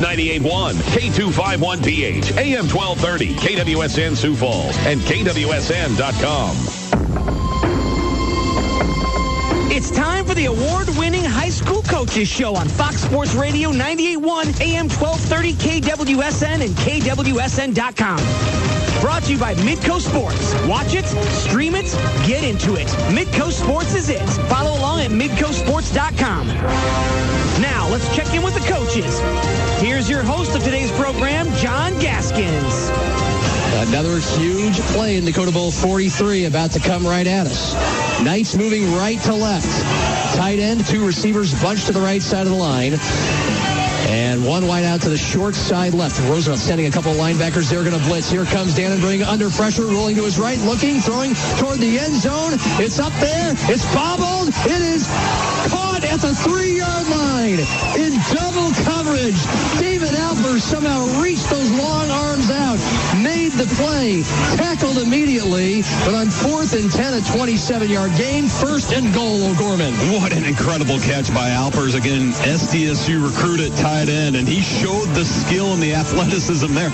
98.1, K251PH, AM 1230, KWSN Sioux Falls, and KWSN.com. It's time for the award-winning high school coaches show on Fox Sports Radio 98.1, AM 1230, KWSN, and KWSN.com. Brought to you by Midco Sports. Watch it, stream it, get into it. Midco Sports is it. Follow along at midcosports.com. Now, let's check in with the coaches. Here's your host of today's program, John Gaskins. Another huge play in Dakota Bowl 43 about to come right at us. Knights moving right to left. Tight end, two receivers bunched to the right side of the line. And one wide out to the short side left. Roosevelt sending a couple of linebackers. They're going to blitz. Here comes Dannenberg under pressure, rolling to his right, looking, throwing toward the end zone. It's up there. It's bobbled. It is caught at the three-yard line in double coverage. David Alper somehow reached those long arms out, made the play, tackled immediately, but on fourth and 10, a 27-yard gain, first and goal, O'Gorman. What an incredible catch by Alpers. Again, SDSU recruit at tight end, and he showed the skill and the athleticism there.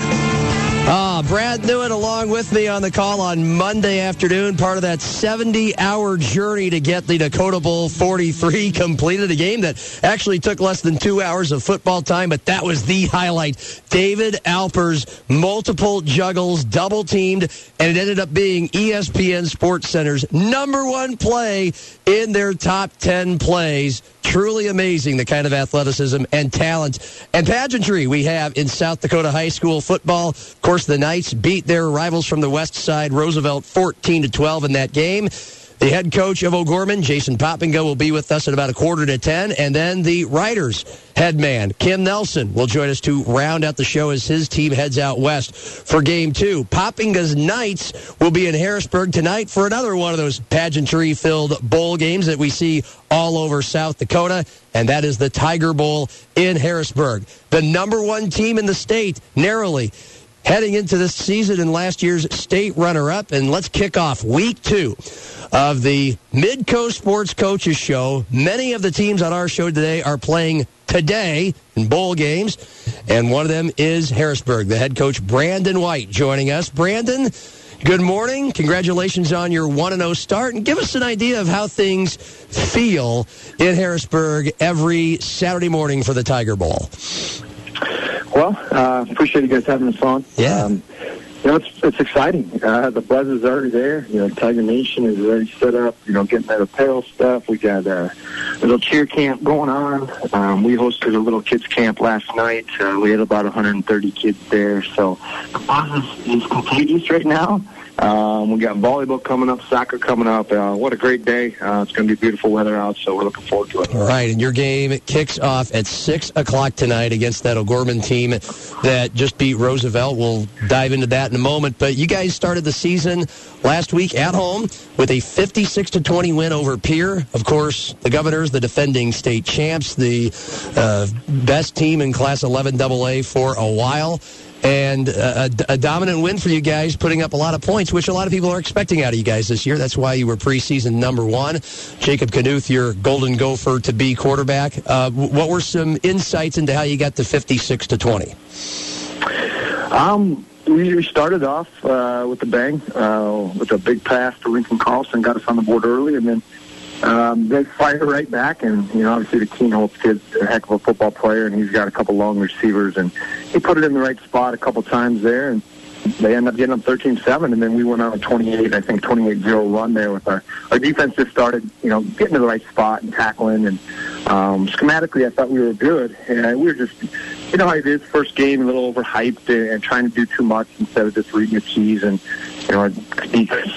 Ah, Brad Newitt along with me on the call on Monday afternoon, part of that 70-hour journey to get the Dakota Bowl 43 completed, a game that actually took less than two hours of football time, but that was the highlight. David Alpers, multiple juggles, double teamed, and it ended up being ESPN Sports Center's number one play in their top 10 plays. Truly amazing the kind of athleticism and talent and pageantry we have in South Dakota high school football. Of course, the Knights beat their rivals from the west side, Roosevelt, 14 to 12 in that game. The head coach of O'Gorman, Jason Poppinga, will be with us at about a quarter to 10. And then the Riders head man, Kim Nelson, will join us to round out the show as his team heads out west for game two. Poppinga's Knights will be in Harrisburg tonight for another one of those pageantry-filled bowl games that we see all over South Dakota, and that is the Tiger Bowl in Harrisburg. The number one team in the state, narrowly, heading into this season and last year's state runner-up. And let's kick off week two of the Midco Sports Coaches Show. Many of the teams on our show today are playing today in bowl games, and one of them is Harrisburg. The head coach, Brandon White, joining us. Brandon, good morning. Congratulations on your 1-0 start, and give us an idea of how things feel in Harrisburg every Saturday morning for the Tiger Bowl. Well, uh, appreciate you guys having us on. Yeah. Um, you know, it's it's exciting. Uh, the buzz is already there. You know, Tiger Nation is already set up. You know, getting that apparel stuff. We got a little cheer camp going on. Um, we hosted a little kids camp last night. Uh, we had about 130 kids there. So the buzz is, is contagious right now. Um, we got volleyball coming up, soccer coming up. Uh, what a great day. Uh, it's going to be beautiful weather out, so we're looking forward to it. All right, and your game kicks off at 6 o'clock tonight against that O'Gorman team that just beat Roosevelt. We'll dive into that in a moment. But you guys started the season last week at home with a 56 to 20 win over Pierre. Of course, the Governors, the defending state champs, the uh, best team in Class 11 AA for a while and a, a, dominant win for you guys, putting up a lot of points, which a lot of people are expecting out of you guys this year. That's why you were preseason number one. Jacob Knuth, your Golden Gopher to be quarterback. Uh, what were some insights into how you got to 56 to 20? Um, we started off uh, with a bang, uh, with a big pass to Lincoln Carlson, got us on the board early, and then um, they fired right back, and you know, obviously the Keenholz kid's a heck of a football player, and he's got a couple long receivers, and he put it in the right spot a couple times there, and they end up getting up 13-7, and then we went on a 28, I think 28-0 run there with our our defense just started, you know, getting to the right spot and tackling, and um, schematically I thought we were good, and we were just, you know how it is, first game a little overhyped and, and trying to do too much instead of just reading the keys, and you know, our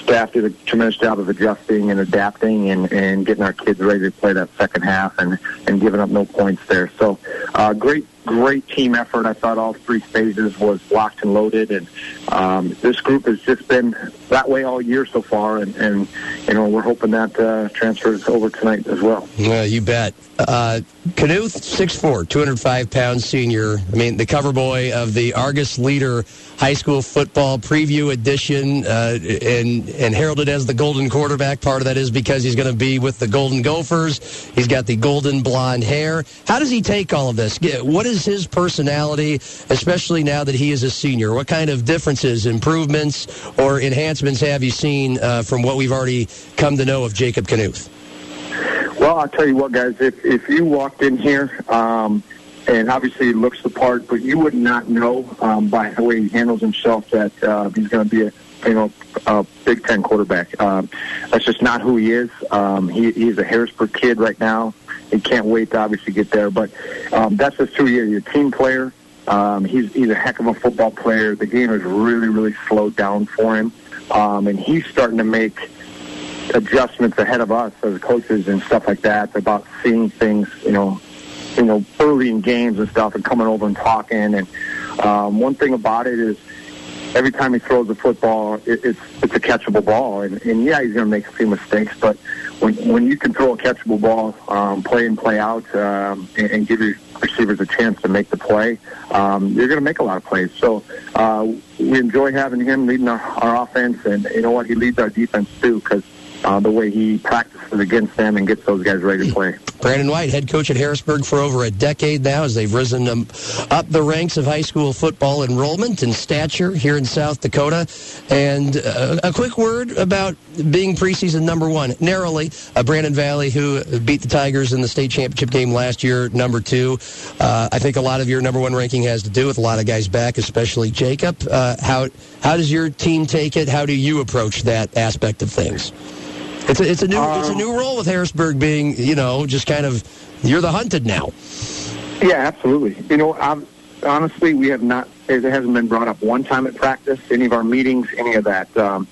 staff did a tremendous job of adjusting and adapting and, and getting our kids ready to play that second half and, and giving up no points there. So, uh, great, great team effort. I thought all three phases was locked and loaded, and um, this group has just been that way all year so far. And, and you know, we're hoping that uh, transfers over tonight as well. Yeah, you bet. Uh, Knuth, 6'4", 205 pounds senior. I mean, the cover boy of the Argus Leader High School Football Preview Edition, uh, and and heralded as the Golden Quarterback. Part of that is because he's going to be with the Golden Gophers. He's got the golden blonde hair. How does he take all of this? What is is his personality, especially now that he is a senior? What kind of differences, improvements, or enhancements have you seen uh, from what we've already come to know of Jacob Knuth? Well, I'll tell you what, guys. If if you walked in here, um, and obviously he looks the part, but you would not know um, by the way he handles himself that uh, he's going to be a you know a Big Ten quarterback. Um, that's just not who he is. Um, he, he's a Harrisburg kid right now. He can't wait to obviously get there, but um, that's just who he is. He's a team player. Um, he's he's a heck of a football player. The game has really really slowed down for him, um, and he's starting to make adjustments ahead of us as coaches and stuff like that about seeing things, you know, you know, early in games and stuff, and coming over and talking. And um, one thing about it is, every time he throws the football, it, it's it's a catchable ball. And, and yeah, he's going to make a few mistakes, but when when you can throw a catchable ball, um, play and play out, um, and, and give your receivers a chance to make the play, um, you're going to make a lot of plays. So uh, we enjoy having him leading our, our offense, and you know what, he leads our defense too because uh, the way he practices against them and gets those guys ready to play. Brandon White, head coach at Harrisburg for over a decade now, as they've risen um, up the ranks of high school football enrollment and stature here in South Dakota. And uh, a quick word about being preseason number one. Narrowly, uh, Brandon Valley, who beat the Tigers in the state championship game last year, number two. Uh, I think a lot of your number one ranking has to do with a lot of guys back, especially Jacob. Uh, how how does your team take it? How do you approach that aspect of things? It's a, it's a new um, it's a new role with Harrisburg being you know just kind of you're the hunted now. Yeah, absolutely. You know, I'm, honestly, we have not. It hasn't been brought up one time at practice, any of our meetings, any of that. Um,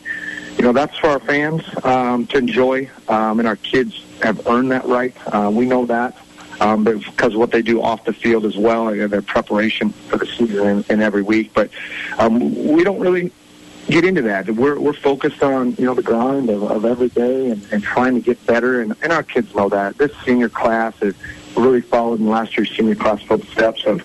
you know, that's for our fans um, to enjoy, um, and our kids have earned that right. Uh, we know that. Um, because of what they do off the field as well, and their preparation for the season and, and every week. But um, we don't really get into that. We're we're focused on you know the grind of, of every day and, and trying to get better, and, and our kids know that. This senior class has really followed in last year's senior class footsteps of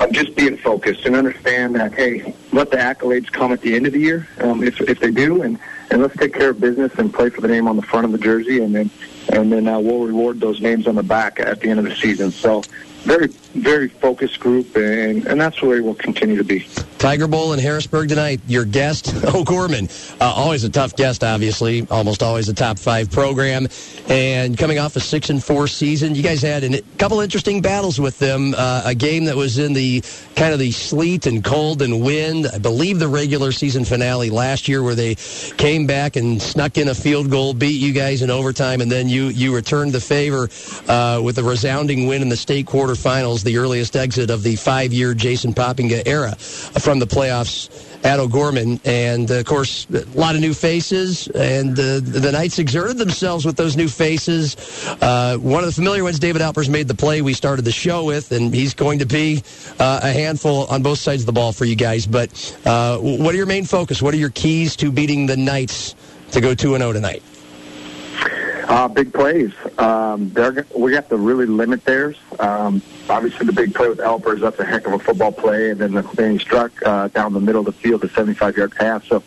of just being focused and understand that hey, let the accolades come at the end of the year um, if if they do, and and let's take care of business and play for the name on the front of the jersey, and then and then uh, we'll reward those names on the back at the end of the season. So very, very focused group, and, and that's where we'll continue to be. Tiger Bowl in Harrisburg tonight. Your guest, O'Gorman. Uh, always a tough guest, obviously. Almost always a top five program. And coming off a six and four season, you guys had a couple interesting battles with them. Uh, a game that was in the kind of the sleet and cold and wind. I believe the regular season finale last year, where they came back and snuck in a field goal, beat you guys in overtime, and then you you returned the favor uh, with a resounding win in the state quarterfinals, the earliest exit of the five-year Jason Poppinga era from the playoffs at O'Gorman. And, uh, of course, a lot of new faces, and uh, the Knights exerted themselves with those new faces. Uh, one of the familiar ones, David Alpers, made the play we started the show with, and he's going to be uh, a handful on both sides of the ball for you guys. But uh, what are your main focus? What are your keys to beating the Knights to go 2-0 tonight? Uh, big plays. Um, they're, we have to really limit theirs. Um, obviously, the big play with Alpers, that's a heck of a football play. And then the thing struck uh, down the middle of the field, the 75-yard pass. So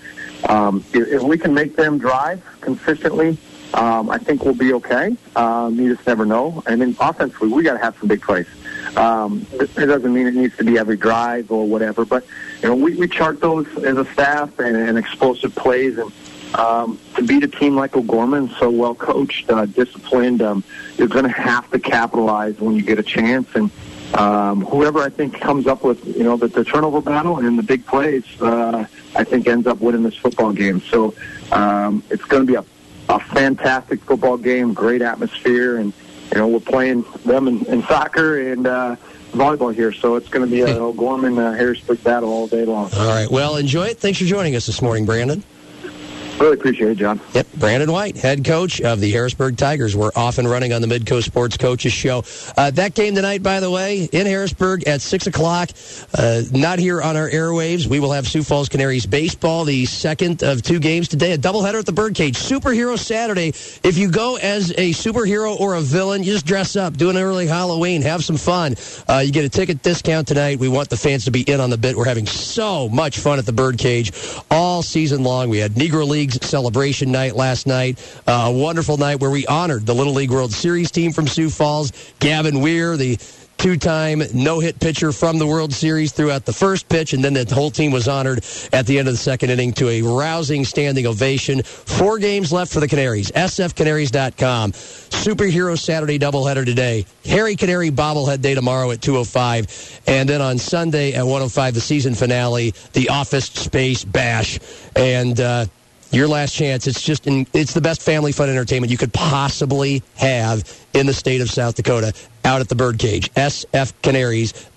um, if, if we can make them drive consistently, um, I think we'll be okay. Um, you just never know. And then offensively, we got to have some big plays. Um, it doesn't mean it needs to be every drive or whatever, but you know we, we chart those as a staff and, and explosive plays and um, to beat a team like O'Gorman, so well coached, uh, disciplined, um, you're going to have to capitalize when you get a chance. And um, whoever I think comes up with you know the, the turnover battle and the big plays, uh, I think ends up winning this football game. So um, it's going to be a, a fantastic football game, great atmosphere, and you know we're playing them in, in soccer and. Uh, volleyball here, so it's going to be a O'Gorman uh, Harrisburg battle all day long. All right. Well, enjoy it. Thanks for joining us this morning, Brandon. Really appreciate it, John. Yep. Brandon White, head coach of the Harrisburg Tigers. We're off and running on the Midco Sports Coaches Show. Uh, that game tonight, by the way, in Harrisburg at 6 o'clock. Uh, not here on our airwaves. We will have Sioux Falls Canaries baseball, the second of two games today. A doubleheader at the Birdcage. Superhero Saturday. If you go as a superhero or a villain, you just dress up, do an early Halloween, have some fun. Uh, you get a ticket discount tonight. We want the fans to be in on the bit. We're having so much fun at the Birdcage all season long. We had Negro League Celebration night last night. Uh, a wonderful night where we honored the Little League World Series team from Sioux Falls. Gavin Weir, the two-time no-hit pitcher from the World Series throughout the first pitch, and then the whole team was honored at the end of the second inning to a rousing standing ovation. Four games left for the Canaries. SFCanaries.com. Superhero Saturday doubleheader today. Harry Canary bobblehead day tomorrow at 2.05. And then on Sunday at 105, the season finale, the Office Space Bash. And, uh, your last chance. It's just in, it's the best family fun entertainment you could possibly have in the state of South Dakota out at the Birdcage.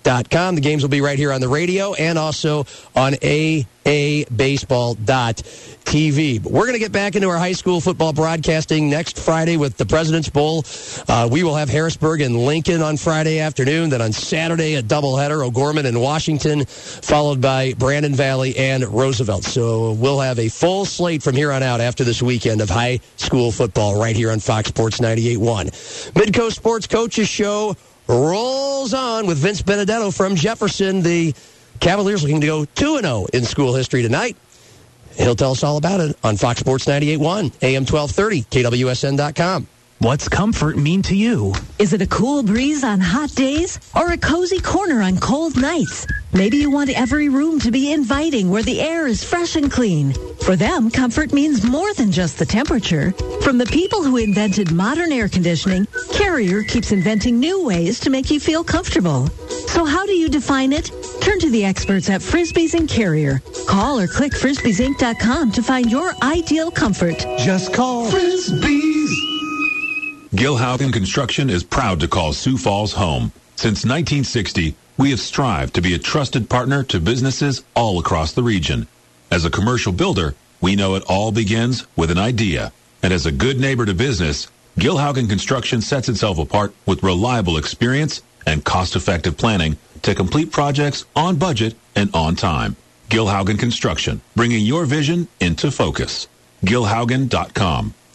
SFCanaries.com. The games will be right here on the radio and also on AABaseball.tv. But we're going to get back into our high school football broadcasting next Friday with the President's Bowl. Uh, we will have Harrisburg and Lincoln on Friday afternoon. Then on Saturday, a doubleheader, O'Gorman and Washington, followed by Brandon Valley and Roosevelt. So we'll have a full slate from here on out after this weekend of high school football right here on Fox Sports 98.1. Midco Sports Coaches Show rolls on with Vince Benedetto from Jefferson. The Cavaliers looking to go 2-0 in school history tonight. He'll tell us all about it on Fox Sports 98.1, AM 1230, KWSN.com. What's comfort mean to you? Is it a cool breeze on hot days or a cozy corner on cold nights? Maybe you want every room to be inviting where the air is fresh and clean. For them, comfort means more than just the temperature. From the people who invented modern air conditioning, Carrier keeps inventing new ways to make you feel comfortable. So how do you define it? Turn to the experts at Frisbees and Carrier. Call or click frisbeesinc.com to find your ideal comfort. Just call Frisbees. Gil Haugen Construction is proud to call Sioux Falls home. Since 1960, we have strived to be a trusted partner to businesses all across the region. As a commercial builder, we know it all begins with an idea. And as a good neighbor to business, Gil Haugen Construction sets itself apart with reliable experience and cost-effective planning to complete projects on budget and on time. Gil Haugen Construction, bringing your vision into focus. GilHaugen.com.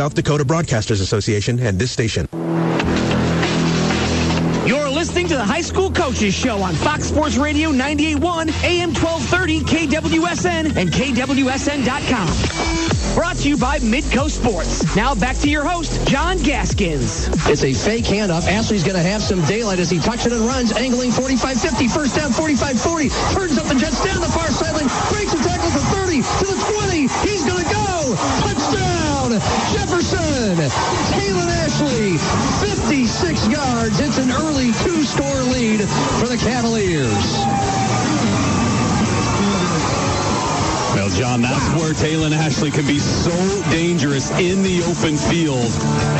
South Dakota Broadcasters Association and this station. You're listening to the High School Coaches Show on Fox Sports Radio 98.1, AM 1230, KWSN, and KWSN.com. Brought to you by Midco Sports. Now back to your host, John Gaskins. It's a fake handoff. Ashley's going to have some daylight as he tucks it and runs, angling 45-50, first down 45-40, turns up and jets down the far sideline, breaks the tackle to 30, to the 20. He's going to go. Jefferson. Taylor Ashley, 56 yards. It's an early two-score lead for the Cavaliers. John, that's wow. where Taylor Ashley can be so dangerous in the open field.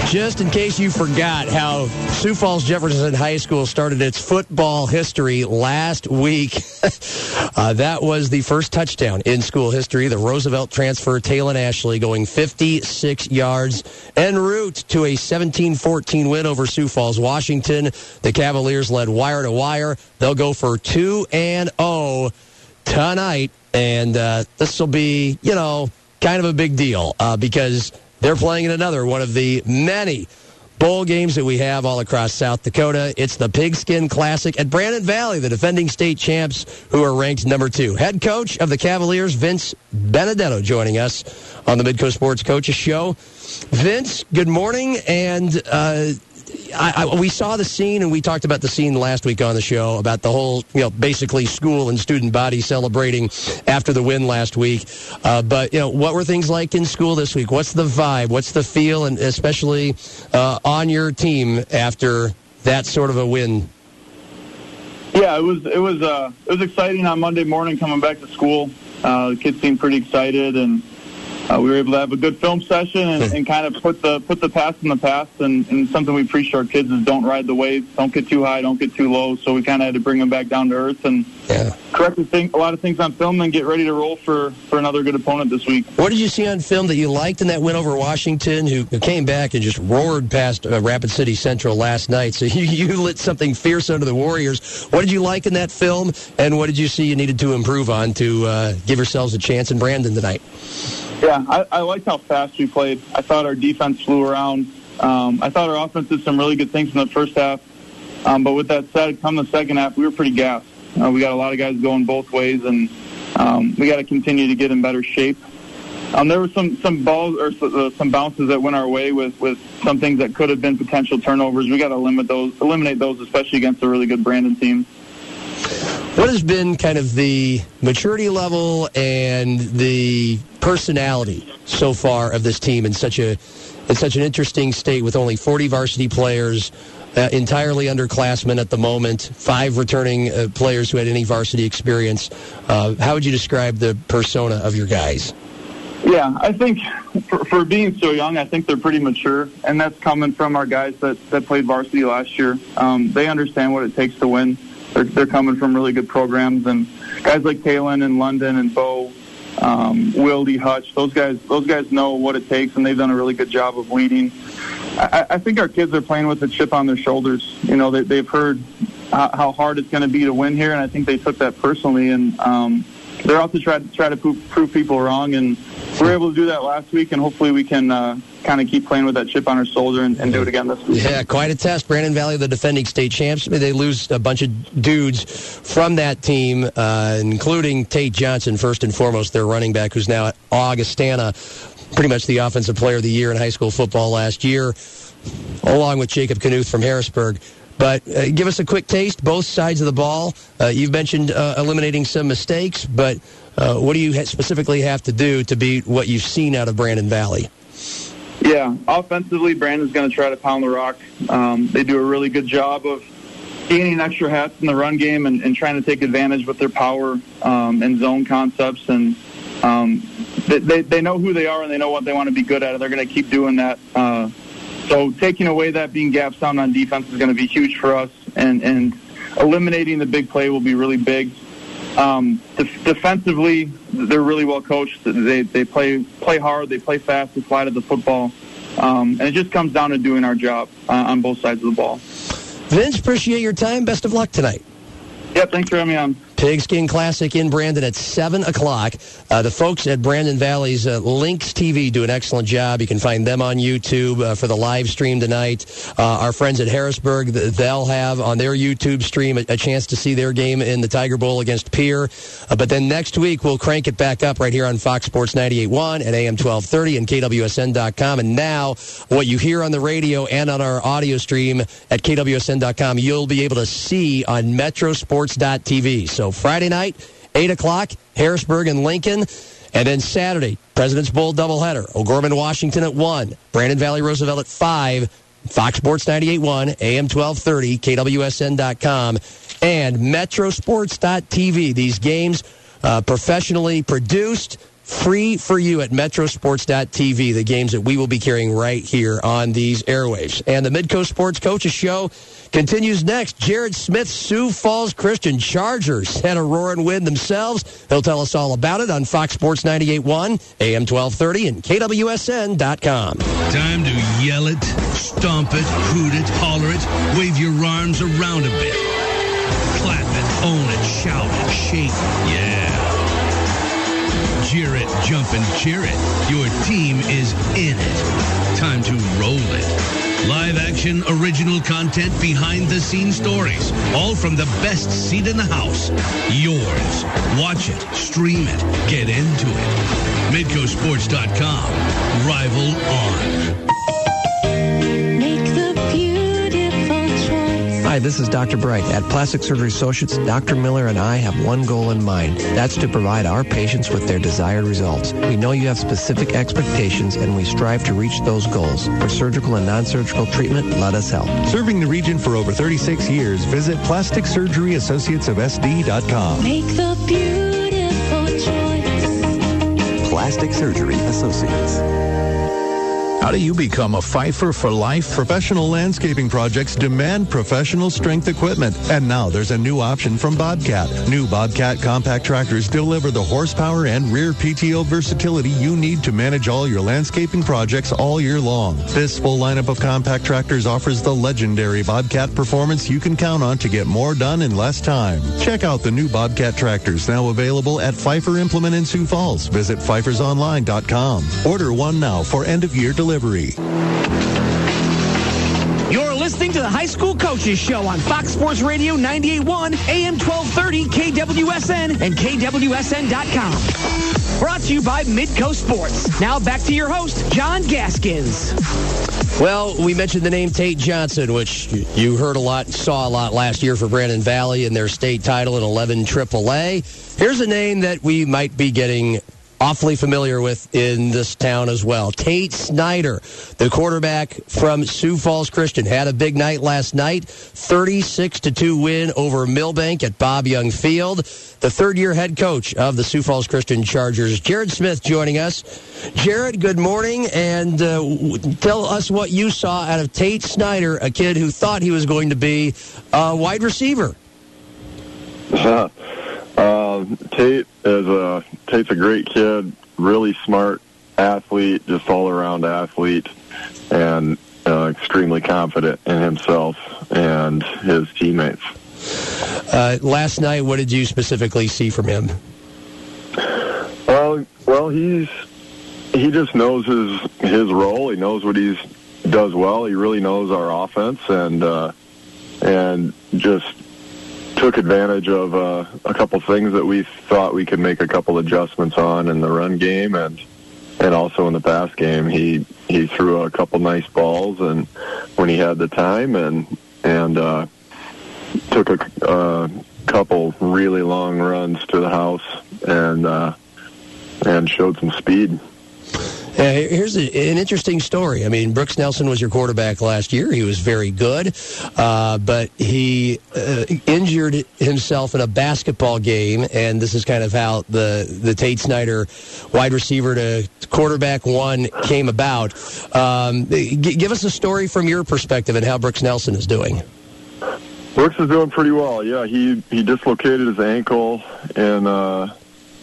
Just in case you forgot how Sioux Falls Jefferson High School started its football history last week, uh, that was the first touchdown in school history. The Roosevelt transfer, Taylor Ashley, going 56 yards en route to a 17-14 win over Sioux Falls, Washington. The Cavaliers led wire to wire. They'll go for 2 and 0 tonight and uh, this will be, you know, kind of a big deal uh, because they're playing in another one of the many bowl games that we have all across South Dakota. It's the Pigskin Classic at Brandon Valley, the defending state champs who are ranked number two. Head coach of the Cavaliers, Vince Benedetto, joining us on the Midco Sports Coaches Show. Vince, good morning, and uh, I, I, we saw the scene and we talked about the scene last week on the show about the whole, you know, basically school and student body celebrating after the win last week. Uh, but, you know, what were things like in school this week? What's the vibe? What's the feel? And especially uh, on your team after that sort of a win? Yeah, it was it was uh, it was exciting on Monday morning coming back to school. Uh, the kids seemed pretty excited, and uh, we were able to have a good film session and, and kind of put the put the past in the past. And, and something we preach to our kids is don't ride the waves, don't get too high, don't get too low. So we kind of had to bring them back down to earth and Yeah. correct a, thing, a lot of things on film and get ready to roll for for another good opponent this week. What did you see on film that you liked in that win over Washington, who, who came back and just roared past uh, Rapid City Central last night? So you, you lit something fierce under the Warriors. What did you like in that film, and what did you see you needed to improve on to uh, give yourselves a chance in Brandon tonight? Yeah, I, I liked how fast we played. I thought our defense flew around. Um, I thought our offense did some really good things in the first half. Um, but with that said, come the second half, we were pretty gassed. Uh, we got a lot of guys going both ways, and um, we got to continue to get in better shape. Um, there were some some balls or uh, some bounces that went our way with with some things that could have been potential turnovers. We got to limit those, eliminate those, especially against a really good Brandon team. What has been kind of the maturity level and the personality so far of this team in such a in such an interesting state with only 40 varsity players, uh, entirely underclassmen at the moment, five returning uh, players who had any varsity experience. Uh, how would you describe the persona of your guys? Yeah, I think for, for being so young, I think they're pretty mature, and that's coming from our guys that, that played varsity last year. Um, they understand what it takes to win. They're, they're coming from really good programs, and guys like Kalen and London and Bo, um, Wildy, Hutch, those guys, those guys know what it takes, and they've done a really good job of leading. I, I think our kids are playing with a chip on their shoulders. You know, they, they've heard how, how hard it's going to be to win here, and I think they took that personally, and um, they're out to try to try to prove, prove people wrong, and we were able to do that last week, and hopefully we can uh, kind of keep playing with that chip on our shoulder and, and do it again this week. Yeah, quite a test. Brandon Valley, the defending state champs, they lose a bunch of dudes from that team, uh, including Tate Johnson, first and foremost, their running back, who's now at Augustana, pretty much the offensive player of the year in high school football last year, along with Jacob Knuth from Harrisburg. But uh, give us a quick taste, both sides of the ball. Uh, you've mentioned uh, eliminating some mistakes, but uh, what do you ha- specifically have to do to beat what you've seen out of Brandon Valley? Yeah, offensively, Brandon's going to try to pound the rock. Um, they do a really good job of gaining extra hats in the run game and, and trying to take advantage with their power um, and zone concepts. And um, they, they, they know who they are and they know what they want to be good at, and they're going to keep doing that. Uh, so taking away that being gap sound on defense is going to be huge for us, and, and eliminating the big play will be really big. Um, def- defensively, they're really well coached. They they play play hard. They play fast. They fly to the football, um, and it just comes down to doing our job uh, on both sides of the ball. Vince, appreciate your time. Best of luck tonight. Yep, thanks for having me on. Pigskin Classic in Brandon at 7 o'clock. Uh, the folks at Brandon Valley's uh, Lynx TV do an excellent job. You can find them on YouTube uh, for the live stream tonight. Uh, our friends at Harrisburg, they'll have on their YouTube stream a, a chance to see their game in the Tiger Bowl against Pierre. Uh, but then next week, we'll crank it back up right here on Fox Sports 98.1 at AM 1230 and KWSN.com. And now, what you hear on the radio and on our audio stream at KWSN.com, you'll be able to see on metrosports.tv. So Friday night, 8 o'clock, Harrisburg and Lincoln. And then Saturday, President's Bowl doubleheader. O'Gorman, Washington at 1. Brandon Valley, Roosevelt at 5. Fox Sports 98.1, AM 1230, KWSN.com, and Metrosports.tv. These games uh, professionally produced, free for you at Metrosports.tv, the games that we will be carrying right here on these airwaves. And the Midco Sports Coaches Show continues next. Jared Smith, Sioux Falls Christian Chargers had a roaring win themselves. He'll tell us all about it on Fox Sports 98.1, AM 1230, and KWSN.com. Time to yell it, stomp it, hoot it, holler it, wave your arms around a bit. Clap it, own it, shout it, shake it, yeah. Jeer it, jump and cheer it. Your team is in it. Time to roll it. Live action, original content, behind the scenes stories. All from the best seat in the house. Yours. Watch it, stream it, get into it. MidcoSports.com. Rival on. Hi, this is Dr. Bright. At Plastic Surgery Associates, Dr. Miller and I have one goal in mind. That's to provide our patients with their desired results. We know you have specific expectations and we strive to reach those goals. For surgical and non-surgical treatment, let us help. Serving the region for over 36 years, visit Plastic Surgery Associates of SD.com. Make the beautiful choice. Plastic Surgery Associates. How do you become a Pfeiffer for life? Professional landscaping projects demand professional strength equipment. And now there's a new option from Bobcat. New Bobcat compact tractors deliver the horsepower and rear PTO versatility you need to manage all your landscaping projects all year long. This full lineup of compact tractors offers the legendary Bobcat performance you can count on to get more done in less time. Check out the new Bobcat tractors now available at Pfeiffer Implement in Sioux Falls. Visit pfeiffersonline.com. Order one now for end of year delivery. You're listening to the High School Coaches Show on Fox Sports Radio 98.1, AM 1230, KWSN, and KWSN.com. Brought to you by Midco Sports. Now back to your host, John Gaskins. Well, we mentioned the name Tate Johnson, which you heard a lot, saw a lot last year for Brandon Valley in their state title in 11 AAA. Here's a name that we might be getting awfully familiar with in this town as well. Tate Snyder, the quarterback from Sioux Falls Christian, had a big night last night. 36 to 2 win over Milbank at Bob Young Field. The third year head coach of the Sioux Falls Christian Chargers, Jared Smith, joining us. Jared, good morning, and uh, tell us what you saw out of Tate Snyder, a kid who thought he was going to be a wide receiver. Uh, Tate is a Tate's a great kid, really smart athlete, just all around athlete, and uh, extremely confident in himself and his teammates. Uh, last night, what did you specifically see from him? Well, well, he's he just knows his his role. He knows what he's does well. He really knows our offense, and uh, and just took advantage of uh, a couple things that we thought we could make a couple adjustments on in the run game and and also in the pass game. He he threw a couple nice balls and when he had the time and and uh, took a uh, couple really long runs to the house and uh, and showed some speed. Uh, here's a, an interesting story. I mean, Brooks Nelson was your quarterback last year. He was very good, uh, but he uh, injured himself in a basketball game, and this is kind of how the the Tate Snyder wide receiver to quarterback one came about. Um, g- give us a story from your perspective and how Brooks Nelson is doing. Brooks is doing pretty well. Yeah, he he dislocated his ankle in uh,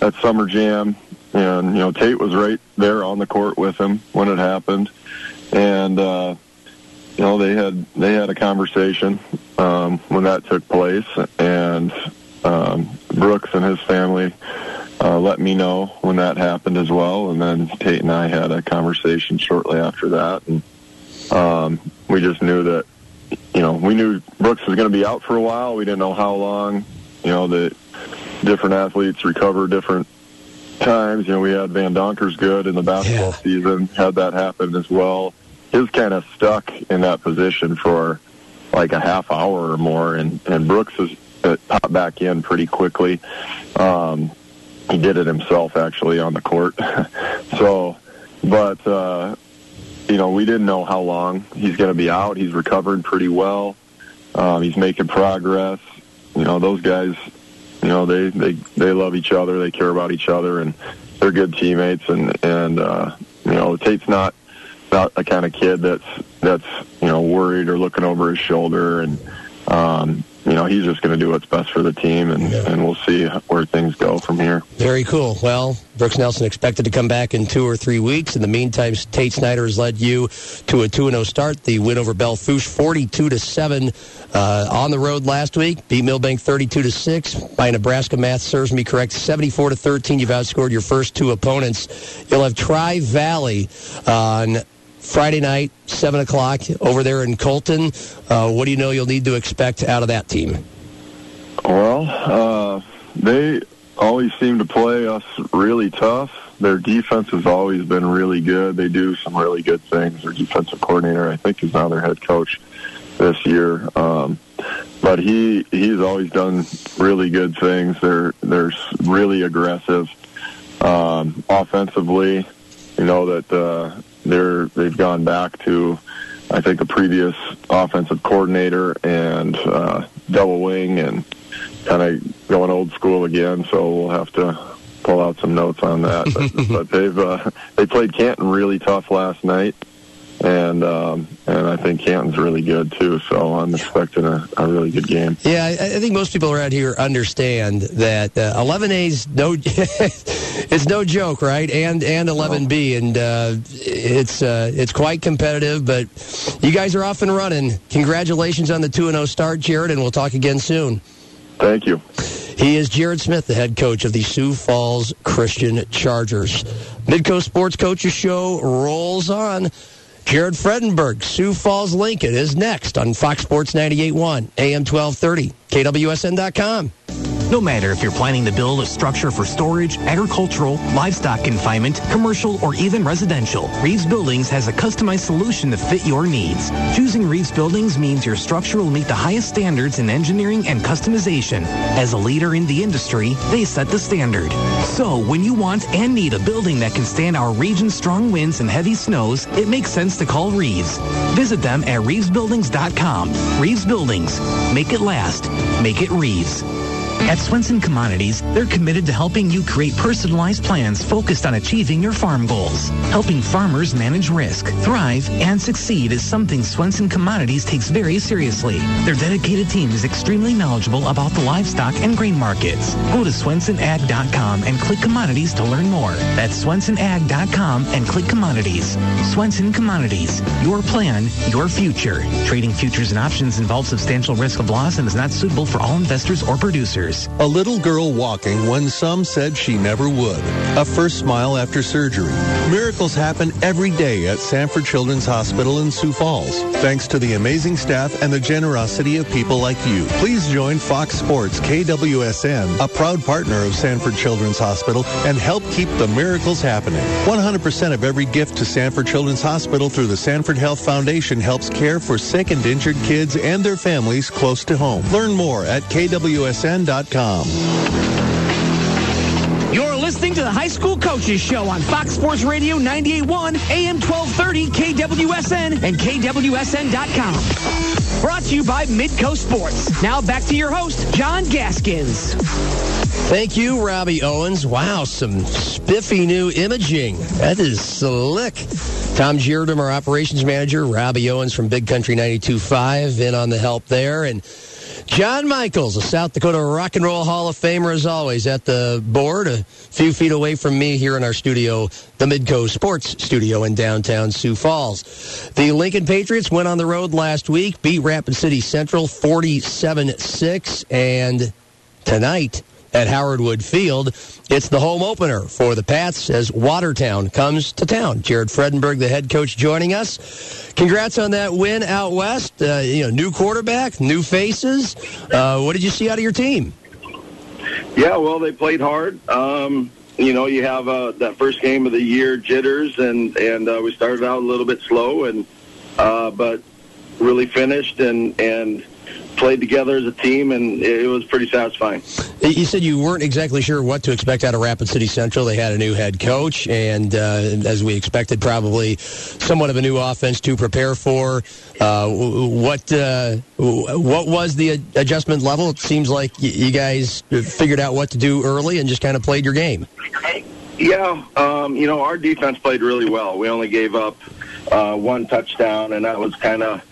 at summer jam, and you know Tate was right there on the court with him when it happened, and uh, you know they had they had a conversation um, when that took place, and um, Brooks and his family uh, let me know when that happened as well, and then Tate and I had a conversation shortly after that, and um, we just knew that you know, we knew Brooks was going to be out for a while. We didn't know how long. You know, that different athletes recover different times. You know, we had Van Donkers good in the basketball season, had that happen as well. His kind of stuck in that position for like a half hour or more, and, and Brooks has uh, popped back in pretty quickly. Um, he did it himself actually on the court. so, but, uh, you know, we didn't know how long he's going to be out. He's recovered pretty well. Um, he's making progress. You know, those guys, you know, they they they love each other. They care about each other, and they're good teammates. And and uh, you know, Tate's not not a kind of kid that's that's you know worried or looking over his shoulder. And um, you know, he's just going to do what's best for the team, and and we'll see where things go from here. Very cool. Well, Brooks Nelson expected to come back in two or three weeks. In the meantime, Tate Snyder has led you to a 2-0 start. The win over Belle Fourche, 42 to 7 uh, on the road last week. Beat Milbank 32 to 6. My Nebraska math serves me correct. 74 to 13. You've outscored your first two opponents. You'll have Tri Valley on Friday night, 7 o'clock, over there in Colton. Uh, what do you know you'll need to expect out of that team? Well, uh, they always seem to play us really tough. Their defense has always been really good. They do some really good things. Their defensive coordinator, I think, is now their head coach this year. Um, but he he's always done really good things. They're they're really aggressive um, offensively. You know that uh, they're they've gone back to I think the previous offensive coordinator and uh, double wing and kind of going old school again. So we'll have to pull out some notes on that. but, but they've uh, they played Canton really tough last night, and um, and I think Canton's really good too. So I'm expecting a, a really good game. Yeah, I, I think most people around here understand that uh, 11A's no, it's no joke, right? And and 11B, and uh, it's uh, it's quite competitive. But you guys are off and running. Congratulations on the two and zero start, Jared, and we'll talk again soon. Thank you. He is Jared Smith, the head coach of the Sioux Falls Christian Chargers. Midco Sports Coaches Show rolls on. Jared Fredenberg, Sioux Falls Lincoln, is next on Fox Sports 98.1, AM 1230, KWSN.com. No matter if you're planning to build a structure for storage, agricultural, livestock confinement, commercial, or even residential, Reeves Buildings has a customized solution to fit your needs. Choosing Reeves Buildings means your structure will meet the highest standards in engineering and customization. As a leader in the industry, they set the standard. So when you want and need a building that can stand our region's strong winds and heavy snows, it makes sense to call Reeves. Visit them at reevesbuildings.com. Reeves Buildings. Make it last. Make it Reeves. At Swenson Commodities, they're committed to helping you create personalized plans focused on achieving your farm goals. Helping farmers manage risk, thrive, and succeed is something Swenson Commodities takes very seriously. Their dedicated team is extremely knowledgeable about the livestock and grain markets. Go to swensonag.com and click commodities to learn more. That's swensonag.com and click commodities. Swenson Commodities, your plan, your future. Trading futures and options involves substantial risk of loss and is not suitable for all investors or producers. A little girl walking when some said she never would. A first smile after surgery. Miracles happen every day at Sanford Children's Hospital in Sioux Falls. Thanks to the amazing staff and the generosity of people like you. Please join Fox Sports KWSN, a proud partner of Sanford Children's Hospital, and help keep the miracles happening. 100% of every gift to Sanford Children's Hospital through the Sanford Health Foundation helps care for sick and injured kids and their families close to home. Learn more at kwsn.com. You're listening to the High School Coaches Show on Fox Sports Radio 98.1, AM 1230, KWSN, and KWSN.com. Brought to you by Midco Sports. Now back to your host, John Gaskins. Thank you, Robbie Owens. Wow, some spiffy new imaging. That is slick. Tom Giardum, our operations manager, Robbie Owens from Big Country 92.5, in on the help there. And John Michaels, a South Dakota Rock and Roll Hall of Famer, as always, at the board, a few feet away from me here in our studio, the Midco Sports Studio in downtown Sioux Falls. The Lincoln Patriots went on the road last week, beat Rapid City Central 47-6, and tonight at Howard Wood Field, it's the home opener for the Pats as Watertown comes to town. Jared Fredenberg, the head coach, joining us. Congrats on that win out west. Uh, you know, new quarterback, new faces. Uh, what did you see out of your team? Yeah, well, they played hard. Um, you know, you have uh, that first game of the year jitters, and and uh, we started out a little bit slow, and uh, but really finished and and played together as a team, and it was pretty satisfying. You said you weren't exactly sure what to expect out of Rapid City Central. They had a new head coach, and uh, as we expected, probably somewhat of a new offense to prepare for. Uh, what uh, what was the adjustment level? It seems like you guys figured out what to do early and just kind of played your game. Yeah, um, you know, our defense played really well. We only gave up uh, one touchdown, and that was kind of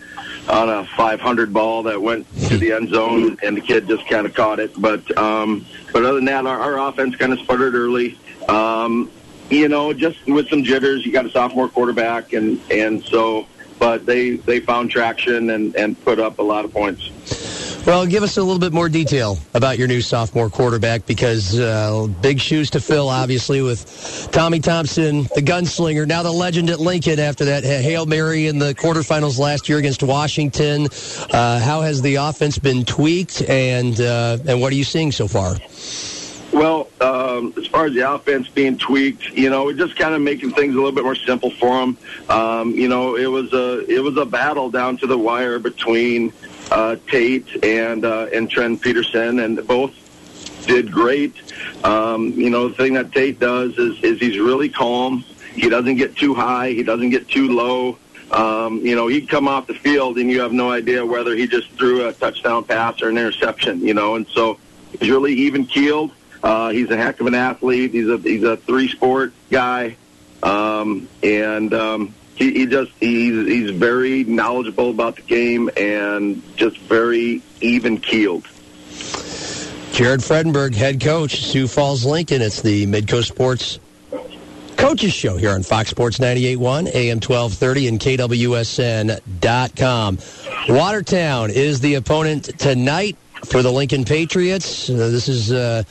on a 500 ball that went to the end zone, and the kid just kind of caught it. But um, but other than that, our, our offense kind of sputtered early. Um, you know, just with some jitters. You got a sophomore quarterback, and and so, but they they found traction and and put up a lot of points. Well, give us a little bit more detail about your new sophomore quarterback because uh, big shoes to fill, obviously, with Tommy Thompson, the gunslinger, now the legend at Lincoln after that Hail Mary in the quarterfinals last year against Washington. Uh, how has the offense been tweaked, and, uh, and what are you seeing so far? Well, um, as far as the offense being tweaked, you know, just kind of making things a little bit more simple for them. Um, you know, it was a it was a battle down to the wire between uh, Tate and uh, and Trent Peterson, and both did great. Um, you know, the thing that Tate does is is he's really calm. He doesn't get too high. He doesn't get too low. Um, you know, he'd come off the field and you have no idea whether he just threw a touchdown pass or an interception. You know, and so he's really even keeled. Uh, he's a heck of an athlete. He's a he's a three sport guy, um, and um, he, he just he's he's very knowledgeable about the game and just very even keeled. Jared Fredenberg, head coach, Sioux Falls Lincoln. It's the Midco Sports Coaches Show here on Fox Sports 98.1, AM 1230, and KWSN.com. Watertown is the opponent tonight for the Lincoln Patriots. Uh, this is uh,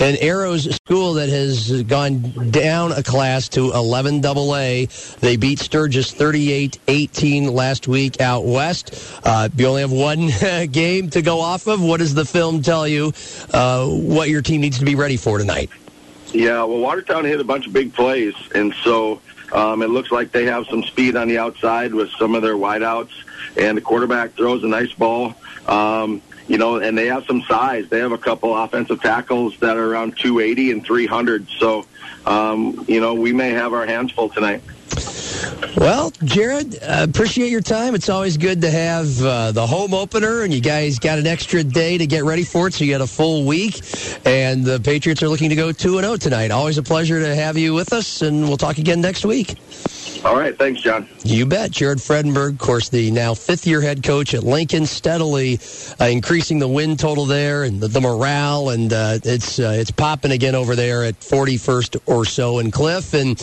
an Arrows school that has gone down a class to 11 AA. They beat Sturgis 38-18 last week out west. Uh, you only have one game to go off of. What does the film tell you uh, what your team needs to be ready for tonight? Yeah, well, Watertown hit a bunch of big plays, and so um, it looks like they have some speed on the outside with some of their wideouts, and the quarterback throws a nice ball. Um, you know, and they have some size. They have a couple offensive tackles that are around 280 and 300. So, um, you know, we may have our hands full tonight. Well, Jared, appreciate your time. It's always good to have uh, the home opener, and you guys got an extra day to get ready for it, so you got a full week. And the Patriots are looking to go 2 0 tonight. Always a pleasure to have you with us, and we'll talk again next week. All right. Thanks, John. You bet. Jared Fredenberg, of course, the now fifth year head coach at Lincoln, steadily uh, increasing the win total there and the, the morale, and uh, it's uh, it's popping again over there at 41st or so in Cliff. And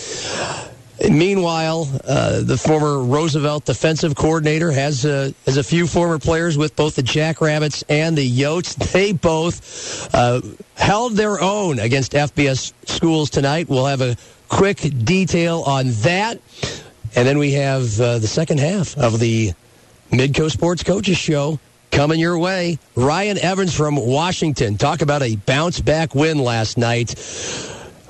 Meanwhile, uh, the former Roosevelt defensive coordinator has uh, has a few former players with both the Jackrabbits and the Yotes. They both uh, held their own against FBS schools tonight. We'll have a quick detail on that, and then we have uh, the second half of the Midco Sports Coaches Show coming your way. Ryan Evans from Washington. Talk about a bounce back win last night.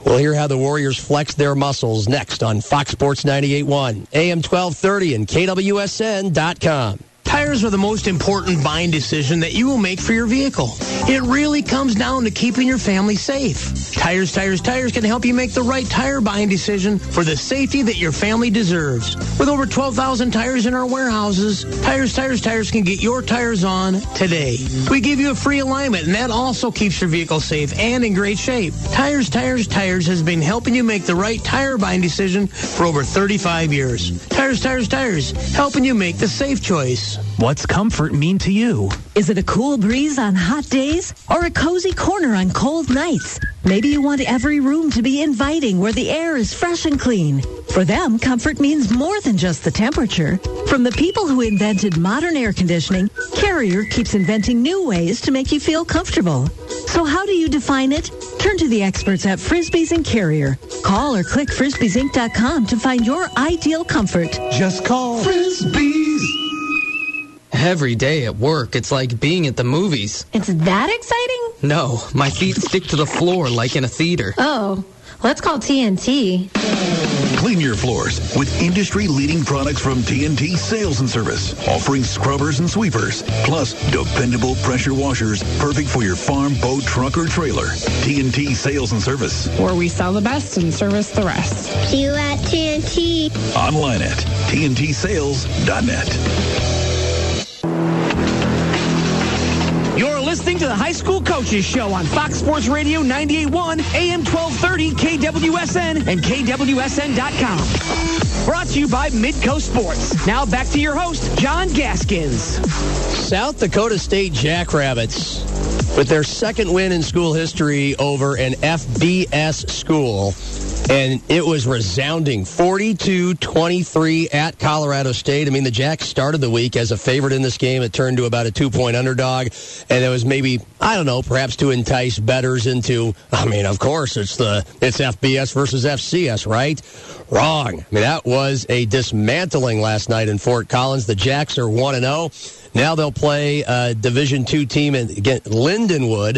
We'll hear how the Warriors flex their muscles next on Fox Sports 98.1, AM 1230, and KWSN.com. Tires are the most important buying decision that you will make for your vehicle. It really comes down to keeping your family safe. Tires, Tires, Tires can help you make the right tire buying decision for the safety that your family deserves. With over 12,000 tires in our warehouses, Tires, Tires, Tires can get your tires on today. We give you a free alignment, and that also keeps your vehicle safe and in great shape. Tires, Tires, Tires has been helping you make the right tire buying decision for over 35 years. Tires, Tires, Tires, helping you make the safe choice. What's comfort mean to you? Is it a cool breeze on hot days or a cozy corner on cold nights? Maybe you want every room to be inviting where the air is fresh and clean. For them, comfort means more than just the temperature. From the people who invented modern air conditioning, Carrier keeps inventing new ways to make you feel comfortable. So how do you define it? Turn to the experts at Frisbees and Carrier. Call or click frisbeesinc.com to find your ideal comfort. Just call Frisbees. Every day at work, it's like being at the movies. It's that exciting? No, my feet stick to the floor like in a theater. Oh, let's call TNT. Clean your floors with industry-leading products from TNT Sales and Service, offering scrubbers and sweepers, plus dependable pressure washers, perfect for your farm, boat, truck, or trailer. TNT Sales and Service. Where we sell the best and service the rest. See you at TNT. Online at tntsales.net. listening to the High School Coaches Show on Fox Sports Radio 98.1, AM 1230, KWSN, and KWSN.com. Brought to you by Midco Sports. Now back to your host, John Gaskins. South Dakota State Jackrabbits with their second win in school history over an FBS school. And it was resounding 42 23 at Colorado State. I mean, the Jacks started the week as a favorite in this game. It turned to about a two point underdog. And it was maybe, I don't know, perhaps to entice betters into, I mean, of course, it's the it's FBS versus FCS, right? Wrong. I mean, that was a dismantling last night in Fort Collins. The Jacks are 1 0. Now they'll play a Division two team in again, Lindenwood,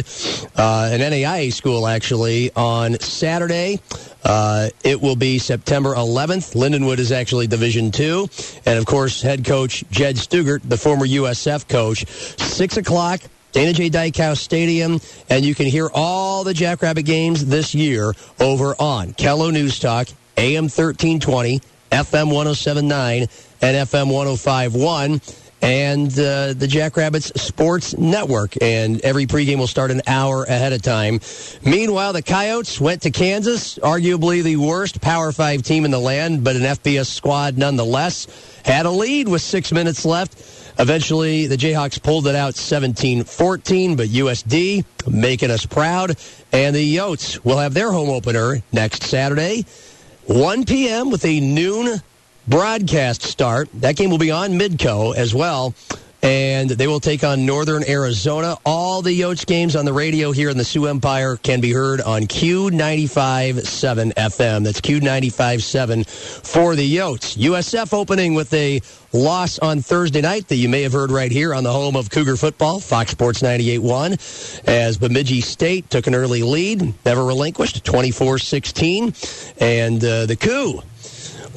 uh, an NAIA school actually, on Saturday. Uh, it will be September 11th. Lindenwood is actually Division two, and of course, head coach Jed Stugart, the former USF coach, six o'clock. Dana J. Dykhouse Stadium, and you can hear all the Jackrabbit games this year over on KELO News Talk, AM 1320, FM 1079, and FM 1051 and uh, the Jackrabbits Sports Network. And every pregame will start an hour ahead of time. Meanwhile, the Coyotes went to Kansas, arguably the worst Power 5 team in the land, but an FBS squad nonetheless. Had a lead with six minutes left. Eventually, the Jayhawks pulled it out 17-14, but USD making us proud. And the Yotes will have their home opener next Saturday, 1 p.m. with a noon broadcast start. That game will be on Midco as well. And they will take on Northern Arizona. All the Yotes games on the radio here in the Sioux Empire can be heard on Q95.7 FM. That's Q95.7 for the Yotes. USF opening with a loss on Thursday night that you may have heard right here on the home of Cougar football, Fox Sports 98.1, as Bemidji State took an early lead, never relinquished, 24-16. And uh, the coup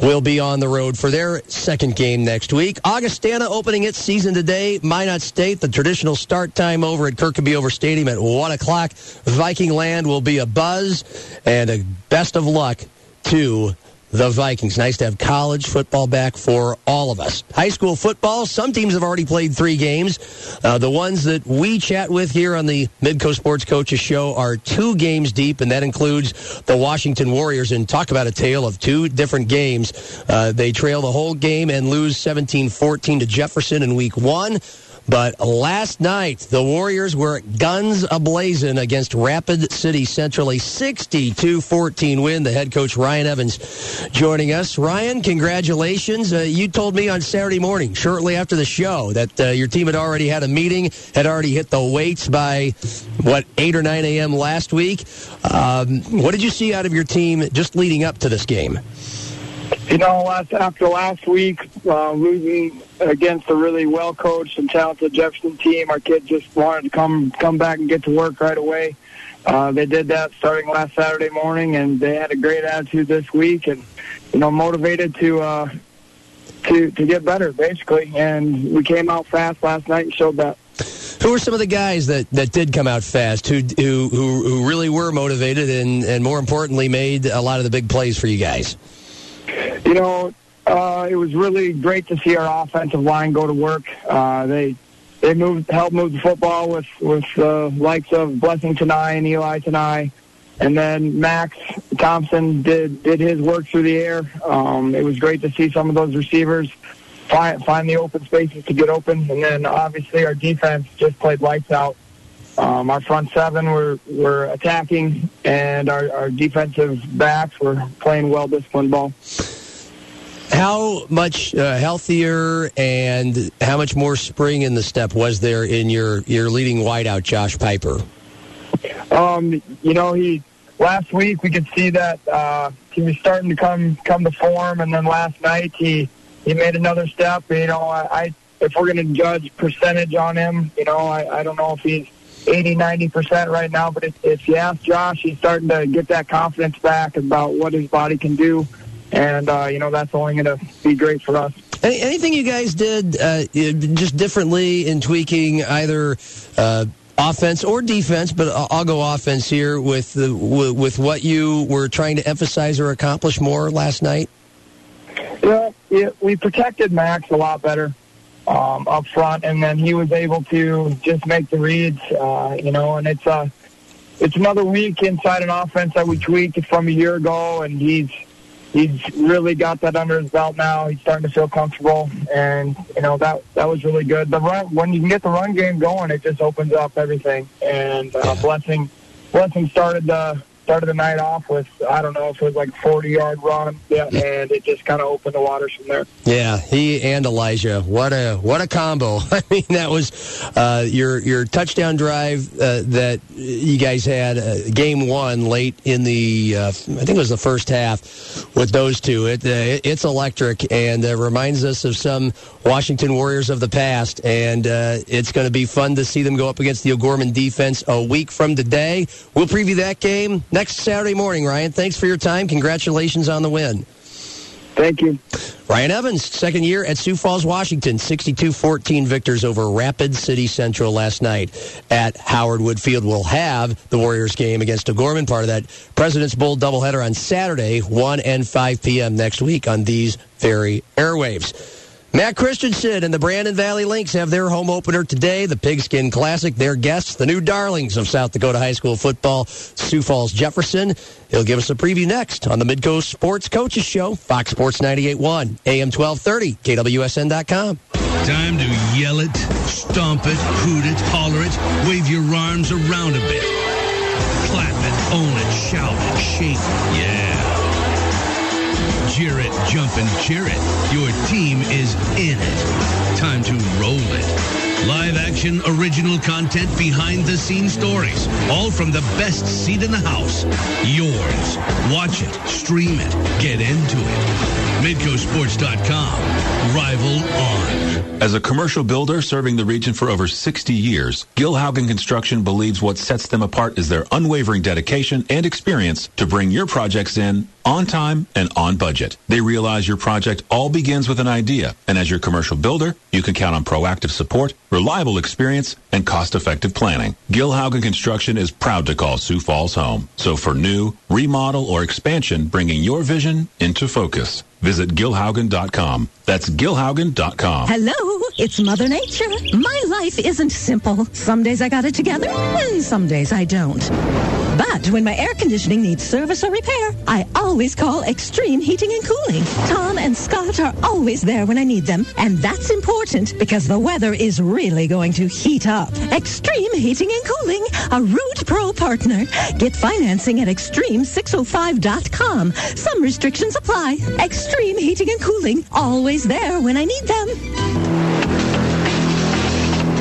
will be on the road for their second game next week. Augustana opening its season today. Minot State, the traditional start time over at Kirkeby-Over Stadium at 1 o'clock. Viking Land will be a buzz, and a best of luck to the Vikings. Nice to have college football back for all of us. High school football, some teams have already played three games. Uh, the ones that we chat with here on the Midco Sports Coaches Show are two games deep, and that includes the Washington Warriors. And talk about a tale of two different games. Uh, they trail the whole game and lose 17-14 to Jefferson in week one. But last night, the Warriors were guns ablazing against Rapid City Central, a 62-14 win. The head coach, Ryan Evans, joining us. Ryan, congratulations. Uh, you told me on Saturday morning, shortly after the show, that uh, your team had already had a meeting, had already hit the weights by, what, 8 or 9 a.m. last week. Um, what did you see out of your team just leading up to this game? You know, last, after last week, uh, losing against a really well coached and talented Jefferson team, our kids just wanted to come come back and get to work right away. Uh, they did that starting last Saturday morning, and they had a great attitude this week, and you know, motivated to uh, to to get better, basically. And we came out fast last night and showed that. Who are some of the guys that, that did come out fast, who, who who who really were motivated, and and more importantly, made a lot of the big plays for you guys? You know, uh, it was really great to see our offensive line go to work. Uh, they they moved, helped move the football with with the uh, likes of Blessing Tanai and Eli Tanai, and then Max Thompson did did his work through the air. Um, it was great to see some of those receivers find find the open spaces to get open, and then obviously our defense just played lights out. Um, our front seven were were attacking, and our, our defensive backs were playing well disciplined ball. How much uh, healthier and how much more spring in the step was there in your, your leading wideout, Josh Piper? Um, you know, he last week we could see that uh, he was starting to come come to form, and then last night he he made another step. You know, I, I if we're going to judge percentage on him, you know, I, I don't know if he's 80, 90 percent right now, but if, if you ask Josh, he's starting to get that confidence back about what his body can do and uh, you know that's only going to be great for us. Any, anything you guys did uh, just differently in tweaking either uh, offense or defense, but I'll go offense here with the, with what you were trying to emphasize or accomplish more last night. Yeah, yeah we protected Max a lot better um, up front, and then he was able to just make the reads. Uh, you know, and it's a uh, it's another week inside an offense that we tweaked from a year ago, and he's he's really got that under his belt now. He's starting to feel comfortable, and you know that that was really good. The run when you can get the run game going, it just opens up everything. And uh, blessing, blessing started the started the night off with I don't know if it was like a 40 yard run, yeah, and it just kind of opened the waters from there. Yeah, he and Elijah, what a what a combo! I mean, that was uh, your your touchdown drive uh, that you guys had uh, game one late in the uh, I think it was the first half with those two. It, uh, it's electric and uh, reminds us of some Washington Warriors of the past, and it's going to be fun to see them go up against the O'Gorman defense a week from today. We'll preview that game next Saturday morning, Ryan. Thanks for your time. Congratulations on the win. Thank you. Ryan Evans, second year at Sioux Falls, Washington, 62-14 victors over Rapid City Central last night at Howard Wood Field. We'll have the Warriors game against O'Gorman, part of that President's Bowl doubleheader on Saturday, 1 and 5 p.m. next week on these very airwaves. Matt Christensen and the Brandon Valley Lynx have their home opener today. The Pigskin Classic. Their guests, the new darlings of South Dakota high school football, Sioux Falls Jefferson. He'll give us a preview next on the Midco Sports Coaches Show, Fox Sports 98.1, AM 1230, KWSN.com. Time to yell it, stomp it, hoot it, holler it, wave your arms around a bit. Clap it, own it, shout it, shake it, yeah. Jeer it, jump and cheer it. Your team is in it. Time to roll it. Live action, original content, behind the scenes stories. All from the best seat in the house. Yours. Watch it, stream it, get into it. MidcoSports.com. Rival on. As a commercial builder serving the region for over 60 years, Gil Haugen Construction believes what sets them apart is their unwavering dedication and experience to bring your projects in on time and on budget. They realize your project all begins with an idea, and as your commercial builder, you can count on proactive support, reliable experience, and cost-effective planning. Gil Haugen Construction is proud to call Sioux Falls home. So for new, remodel, or expansion, bringing your vision into focus. Visit gilhaugen.com. That's gilhaugen.com. Hello, it's Mother Nature. My life isn't simple. Some days I got it together, and some days I don't. But when my air conditioning needs service or repair, I always call Extreme Heating and Cooling. Tom and Scott are always there when I need them, and that's important because the weather is really going to heat up. Extreme Heating and Cooling, a Ruud Pro partner. Get financing at extreme605.com. Some restrictions apply. Extreme Heating and Cooling, always there when I need them.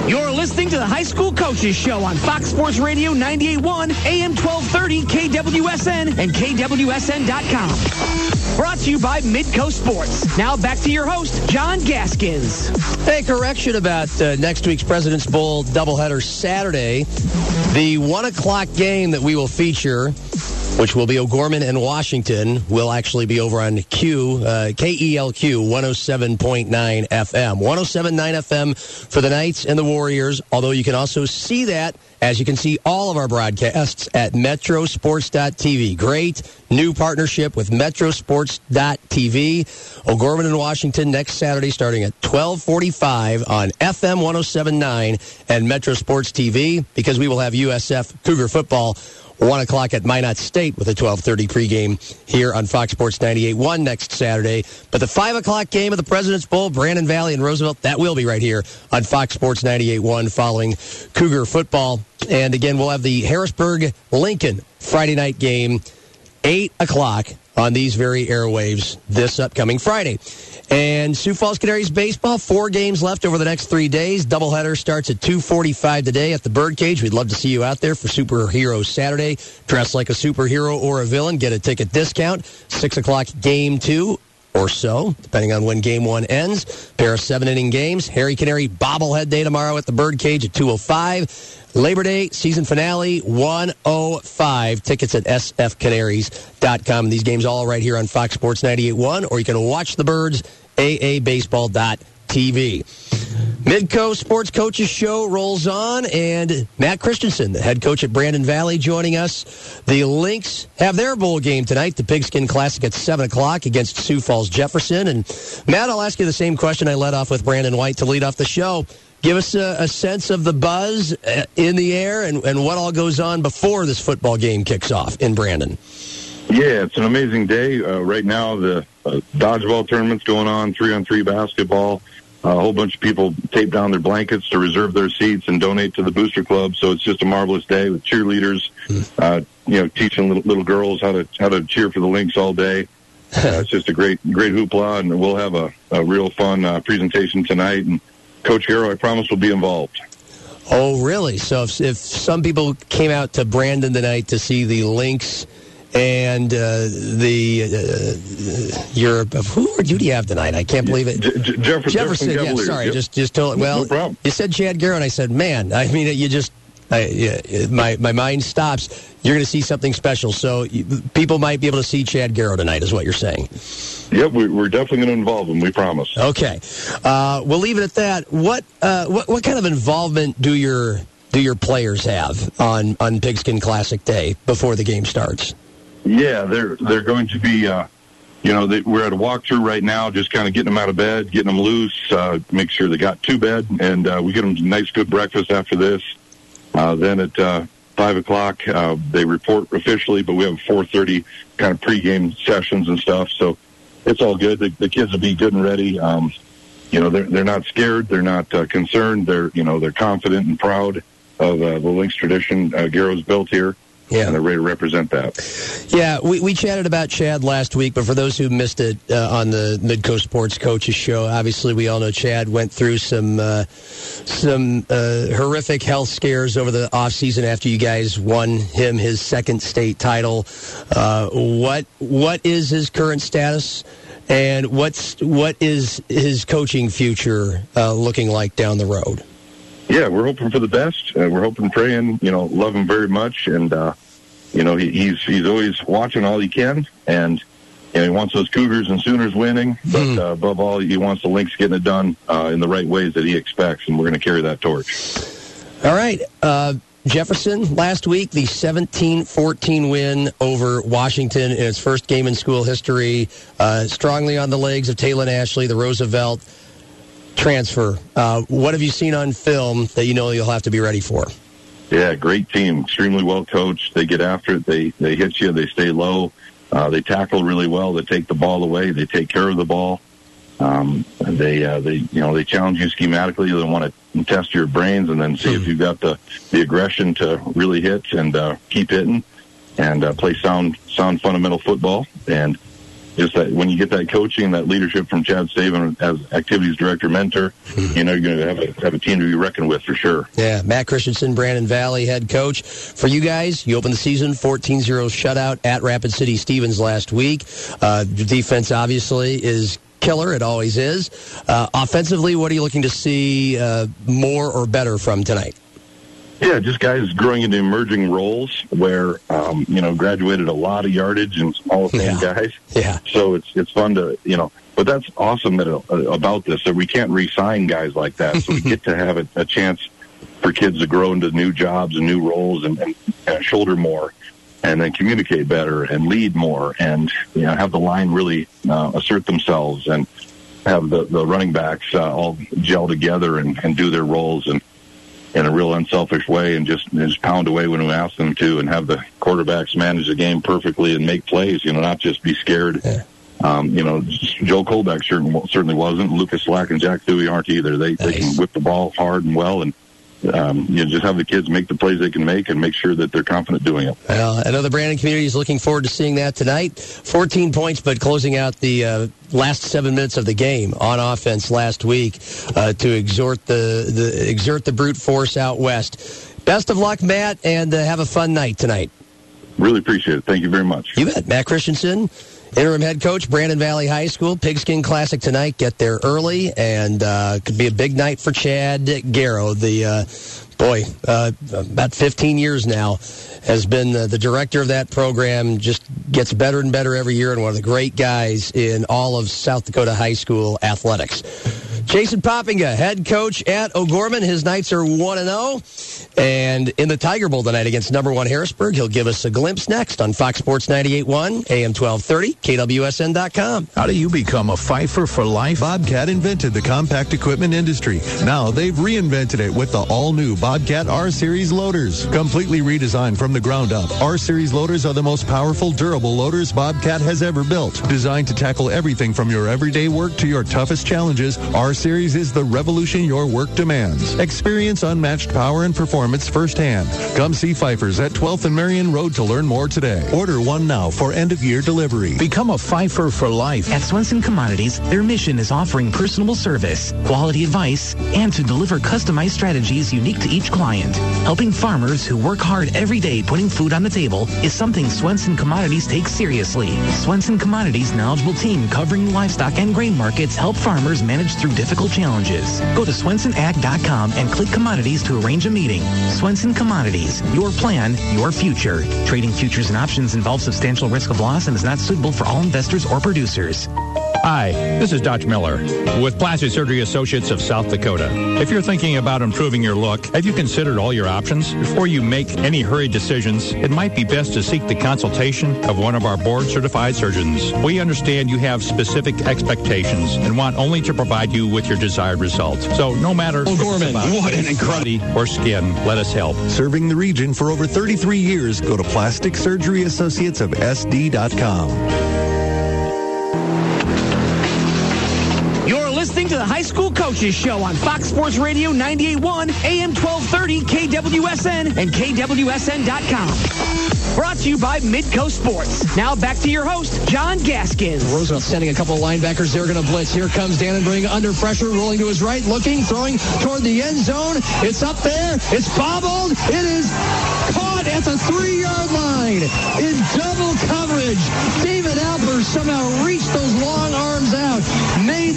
You're listening to the High School Coaches Show on Fox Sports Radio 98.1, AM 1230, KWSN, and KWSN.com. Brought to you by Midco Sports. Now back to your host, John Gaskins. Hey, correction about uh, next week's President's Bowl doubleheader Saturday. The 1 o'clock game that we will feature which will be O'Gorman and Washington, will actually be over on Q, uh, KELQ 107.9 FM. 107.9 FM for the Knights and the Warriors, although you can also see that, as you can see all of our broadcasts at metrosports.tv. Great new partnership with metrosports.tv. O'Gorman and Washington next Saturday starting at 1245 on FM 107.9 and Metro Sports TV because we will have USF Cougar football 1 o'clock at Minot State with a 1230 pregame here on Fox Sports 98.1 next Saturday. But the 5 o'clock game of the President's Bowl, Brandon Valley and Roosevelt, that will be right here on Fox Sports 98.1 following Cougar football. And again, we'll have the Harrisburg-Lincoln Friday night game, 8 o'clock on these very airwaves this upcoming Friday. And Sioux Falls Canaries baseball, four games left over the next three days. Doubleheader starts at 2.45 today at the Birdcage. We'd love to see you out there for Superhero Saturday. Dress like a superhero or a villain. Get a ticket discount. 6 o'clock game two or so, depending on when game one ends. Pair of seven-inning games. Harry Canary bobblehead day tomorrow at the Birdcage at 2.05. Labor Day season finale 105. Tickets at sfcanaries.com. These games all right here on Fox Sports 98.1, or you can watch the Birds aabaseball.tv. Midco Sports Coaches Show rolls on, and Matt Christensen, the head coach at Brandon Valley, joining us. The Lynx have their bowl game tonight, the Pigskin Classic at 7 o'clock against Sioux Falls Jefferson. And Matt, I'll ask you the same question I led off with Brandon White to lead off the show. Give us a, a sense of the buzz uh, in the air and, and what all goes on before this football game kicks off in Brandon. Yeah, it's an amazing day. Uh, right now, the uh, dodgeball tournament's going on, three on three basketball. A whole bunch of people tape down their blankets to reserve their seats and donate to the Booster Club. So it's just a marvelous day with cheerleaders, uh, you know, teaching little, little girls how to how to cheer for the Lynx all day. Uh, it's just a great great hoopla, and we'll have a, a real fun uh, presentation tonight. And Coach Garrow, I promise, will be involved. Oh, really? So if, if some people came out to Brandon tonight to see the Lynx and uh, the uh, your who who do you have tonight? I can't believe it. J- J- Jefferson, Jefferson. Yeah, sorry, yep. just just told. No- Well, no problem. you said Chad Garrow, and I said, man, I mean, you just. I, yeah, my my mind stops. You're going to see something special. So you, people might be able to see Chad Garrow tonight, is what you're saying. Yep, we, we're definitely going to involve him. We promise. Okay, uh, we'll leave it at that. What uh, what what kind of involvement do your do your players have on on Pigskin Classic Day before the game starts? Yeah, they're they're going to be uh, you know, they, we're at a walkthrough right now, just kind of getting them out of bed, getting them loose, uh, make sure they got to bed, and uh, we get them a nice, good breakfast after this. Uh, then at uh, five o'clock, uh, they report officially, but we have 4:30 kind of pregame sessions and stuff. So it's all good. The, the kids will be good and ready. Um, you know, they're they're not scared. They're not uh, concerned. They're you know they're confident and proud of uh, the Lynx tradition uh, Garrow's built here. Yeah. And they're ready to represent that. Yeah, we, we chatted about Chad last week, but for those who missed it uh, on the Midco Sports Coaches Show, obviously we all know Chad went through some uh, some uh, horrific health scares over the offseason after you guys won him his second state title. Uh, what what is his current status, and what's what is his coaching future uh, looking like down the road? Yeah, we're hoping for the best. Uh, we're hoping, praying. You know, love him very much, and uh, you know he, he's he's always watching all he can, and you know, he wants those Cougars and Sooners winning, but uh, above all, he wants the Lynx getting it done uh, in the right ways that he expects, and we're going to carry that torch. All right. Uh, Jefferson, last week, the 17 14 win over Washington in its first game in school history, uh, strongly on the legs of Taylor Ashley, the Roosevelt transfer. Uh, what have you seen on film that you know you'll have to be ready for? Yeah, great team, extremely well coached. They get after it. They they hit you. They stay low. Uh, they tackle really well. They take the ball away. They take care of the ball. Um, they uh, they you know they challenge you schematically. They want to test your brains and then see if you've got the the aggression to really hit and uh, keep hitting and uh, play sound sound fundamental football. And just that when you get that coaching, that leadership from Chad Staven as activities director, mentor, you know you're going to have a have a team to be reckoned with for sure. Yeah, Matt Christensen, Brandon Valley head coach. For you guys, you opened the season 14-0 shutout at Rapid City Stevens last week. Uh, the defense obviously is killer. It always is. Uh, offensively, what are you looking to see uh, more or better from tonight? Yeah, just guys growing into emerging roles where um, you know graduated a lot of yardage and Hall of Yeah. guys. Yeah. So it's it's fun to you know, but that's awesome that uh, about this that we can't re-sign guys like that. So we get to have a, a chance for kids to grow into new jobs and new roles and, and, and shoulder more, and then communicate better and lead more, and you know have the line really uh, assert themselves and have the, the running backs uh, all gel together and, and do their roles and in a real unselfish way and just just pound away when we ask them to and have the quarterbacks manage the game perfectly and make plays, you know, not just be scared. Um, you know, Joe Colbeck certainly, certainly wasn't. Lucas Slack and Jack Dewey aren't either. They, they can whip the ball hard and well and um, you know, just have the kids make the plays they can make and make sure that they're confident doing it. Well, I know the Brandon community is looking forward to seeing that tonight. 14 points, but closing out the uh, last seven minutes of the game on offense last week uh, to exhort the, the exert the brute force out west. Best of luck, Matt, and uh, have a fun night tonight. Really appreciate it. Thank you very much. You bet. Matt Christensen, interim head coach, Brandon Valley High School. Pigskin Classic tonight. Get there early, and uh, could be a big night for Chad Garrow. The uh, boy, uh, about 15 years now, has been uh, the director of that program. Just gets better and better every year, and one of the great guys in all of South Dakota high school athletics. Jason Poppinga, head coach at O'Gorman. His Knights are 1 0. And in the Tiger Bowl tonight against number one Harrisburg, he'll give us a glimpse next on Fox Sports 98.1, AM 1230, KWSN.com. How do you become a fifer for life? Bobcat invented the compact equipment industry. Now they've reinvented it with the all-new Bobcat R-Series loaders. Completely redesigned from the ground up, R-Series loaders are the most powerful, durable loaders Bobcat has ever built. Designed to tackle everything from your everyday work to your toughest challenges, R-Series is the revolution your work demands. Experience unmatched power and performance firsthand. Come see Fifers at 12th and Marion Road to learn more today. Order one now for end-of-year delivery. Become a fifer for life. At Swenson Commodities, their mission is offering personable service, quality advice, and to deliver customized strategies unique to each client. Helping farmers who work hard every day putting food on the table is something Swenson Commodities takes seriously. Swenson Commodities' knowledgeable team covering livestock and grain markets help farmers manage through difficult challenges. Go to swensonag.com and click commodities to arrange a meeting. Swenson Commodities, your plan, your future. Trading futures and options involves substantial risk of loss and is not suitable for all investors or producers. Hi, this is Dr. Miller with Plastic Surgery Associates of South Dakota. If you're thinking about improving your look, have you considered all your options? Before you make any hurried decisions, it might be best to seek the consultation of one of our board certified surgeons. We understand you have specific expectations and want only to provide you with your desired results. So no matter O'Gorman, what an incredible or skin, let us help. Serving the region for over 33 years, go to Plastic listening to the High School Coaches Show on Fox Sports Radio 98.1, AM 1230, KWSN, and KWSN.com. Brought to you by Midco Sports. Now back to your host, John Gaskins. Roosevelt sending a couple of linebackers. They're going to blitz. Here comes Dannenberg under pressure, rolling to his right, looking, throwing toward the end zone. It's up there. It's bobbled. It is caught at the three-yard line in double coverage. David Alper somehow reached those